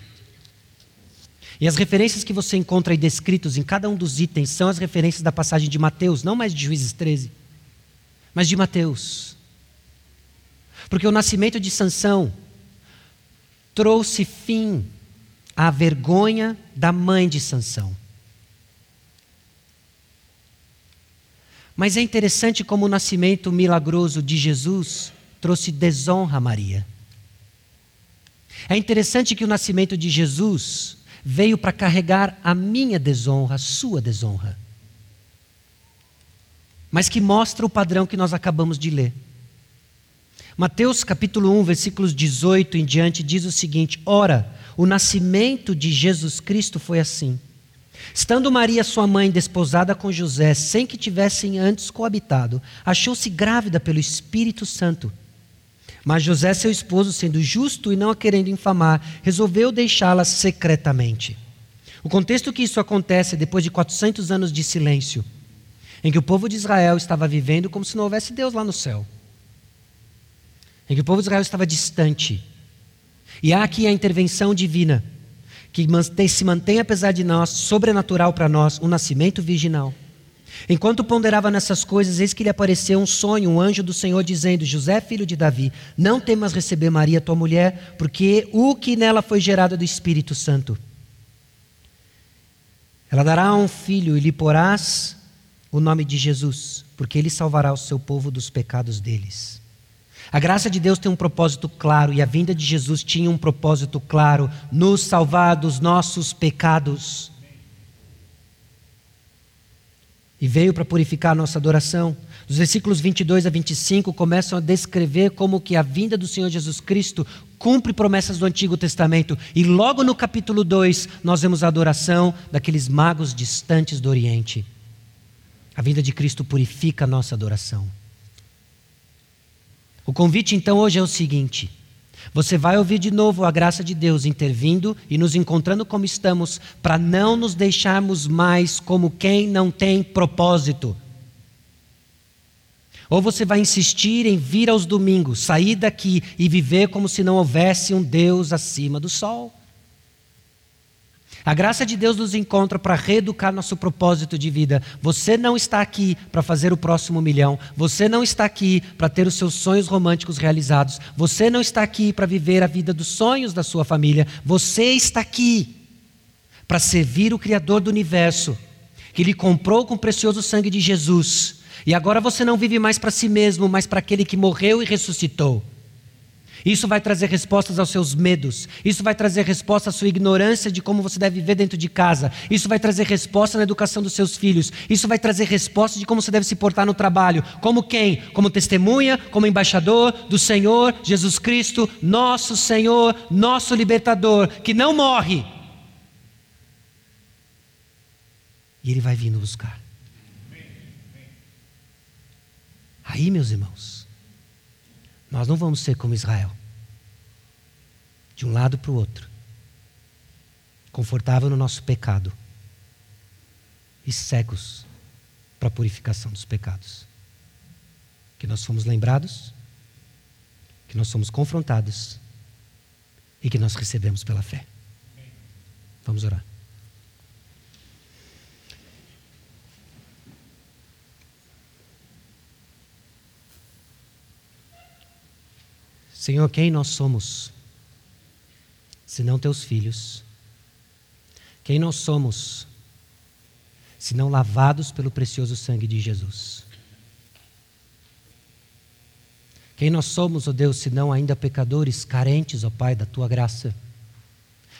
E as referências que você encontra aí descritos em cada um dos itens são as referências da passagem de Mateus, não mais de Juízes 13, mas de Mateus. Porque o nascimento de Sansão trouxe fim à vergonha da mãe de Sansão. Mas é interessante como o nascimento milagroso de Jesus trouxe desonra a Maria. É interessante que o nascimento de Jesus veio para carregar a minha desonra, a sua desonra. Mas que mostra o padrão que nós acabamos de ler. Mateus capítulo 1, versículos 18 em diante diz o seguinte: Ora, o nascimento de Jesus Cristo foi assim. Estando Maria, sua mãe, desposada com José, sem que tivessem antes coabitado, achou-se grávida pelo Espírito Santo. Mas José, seu esposo, sendo justo e não a querendo infamar, resolveu deixá-la secretamente. O contexto que isso acontece é depois de 400 anos de silêncio, em que o povo de Israel estava vivendo como se não houvesse Deus lá no céu. Em que o povo de Israel estava distante. E há aqui a intervenção divina, que se mantém, apesar de nós, sobrenatural para nós, um nascimento virginal. Enquanto ponderava nessas coisas, eis que lhe apareceu um sonho, um anjo do Senhor, dizendo: José, filho de Davi, não temas receber Maria, tua mulher, porque o que nela foi gerado é do Espírito Santo. Ela dará um filho e lhe porás o nome de Jesus, porque ele salvará o seu povo dos pecados deles. A graça de Deus tem um propósito claro e a vinda de Jesus tinha um propósito claro: nos salvar dos nossos pecados e veio para purificar a nossa adoração. Os versículos 22 a 25 começam a descrever como que a vinda do Senhor Jesus Cristo cumpre promessas do Antigo Testamento. E logo no capítulo 2, nós vemos a adoração daqueles magos distantes do Oriente. A vinda de Cristo purifica a nossa adoração. O convite então hoje é o seguinte: você vai ouvir de novo a graça de Deus intervindo e nos encontrando como estamos, para não nos deixarmos mais como quem não tem propósito. Ou você vai insistir em vir aos domingos, sair daqui e viver como se não houvesse um Deus acima do sol. A graça de Deus nos encontra para reeducar nosso propósito de vida. Você não está aqui para fazer o próximo milhão. Você não está aqui para ter os seus sonhos românticos realizados. Você não está aqui para viver a vida dos sonhos da sua família. Você está aqui para servir o Criador do universo, que lhe comprou com o precioso sangue de Jesus. E agora você não vive mais para si mesmo, mas para aquele que morreu e ressuscitou. Isso vai trazer respostas aos seus medos. Isso vai trazer resposta à sua ignorância de como você deve viver dentro de casa. Isso vai trazer resposta na educação dos seus filhos. Isso vai trazer resposta de como você deve se portar no trabalho. Como quem? Como testemunha, como embaixador do Senhor Jesus Cristo, nosso Senhor, nosso libertador, que não morre. E Ele vai vindo buscar. Aí, meus irmãos. Nós não vamos ser como Israel, de um lado para o outro, confortável no nosso pecado e cegos para a purificação dos pecados. Que nós fomos lembrados, que nós somos confrontados e que nós recebemos pela fé. Vamos orar. Senhor, quem nós somos? Senão teus filhos. Quem nós somos? Senão lavados pelo precioso sangue de Jesus. Quem nós somos, ó oh Deus, senão ainda pecadores, carentes, ó oh Pai, da tua graça,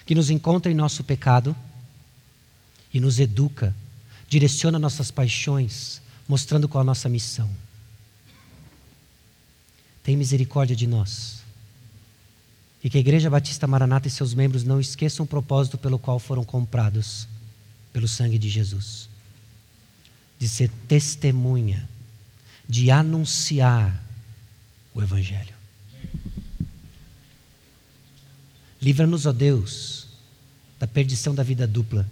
que nos encontra em nosso pecado e nos educa, direciona nossas paixões, mostrando qual a nossa missão. Tem misericórdia de nós. E que a Igreja Batista Maranata e seus membros não esqueçam o propósito pelo qual foram comprados pelo sangue de Jesus de ser testemunha, de anunciar o Evangelho. Livra-nos, ó Deus, da perdição da vida dupla.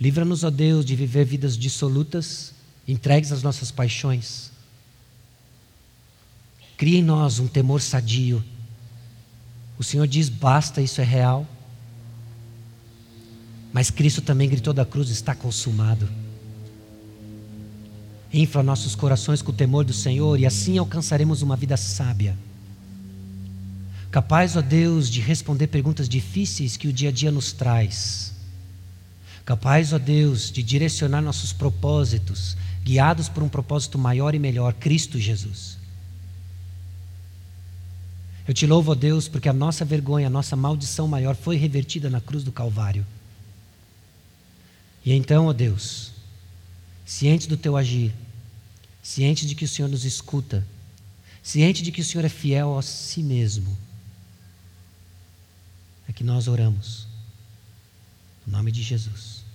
Livra-nos, ó Deus, de viver vidas dissolutas, entregues às nossas paixões. Cria em nós um temor sadio. O Senhor diz: basta, isso é real. Mas Cristo também gritou da cruz: está consumado. Infla nossos corações com o temor do Senhor e assim alcançaremos uma vida sábia. Capaz, ó Deus, de responder perguntas difíceis que o dia a dia nos traz. Capaz, ó Deus, de direcionar nossos propósitos, guiados por um propósito maior e melhor, Cristo Jesus. Eu te louvo, ó Deus, porque a nossa vergonha, a nossa maldição maior foi revertida na cruz do Calvário. E então, ó Deus, ciente do teu agir, ciente de que o Senhor nos escuta, ciente de que o Senhor é fiel a si mesmo, é que nós oramos. No nome de Jesus.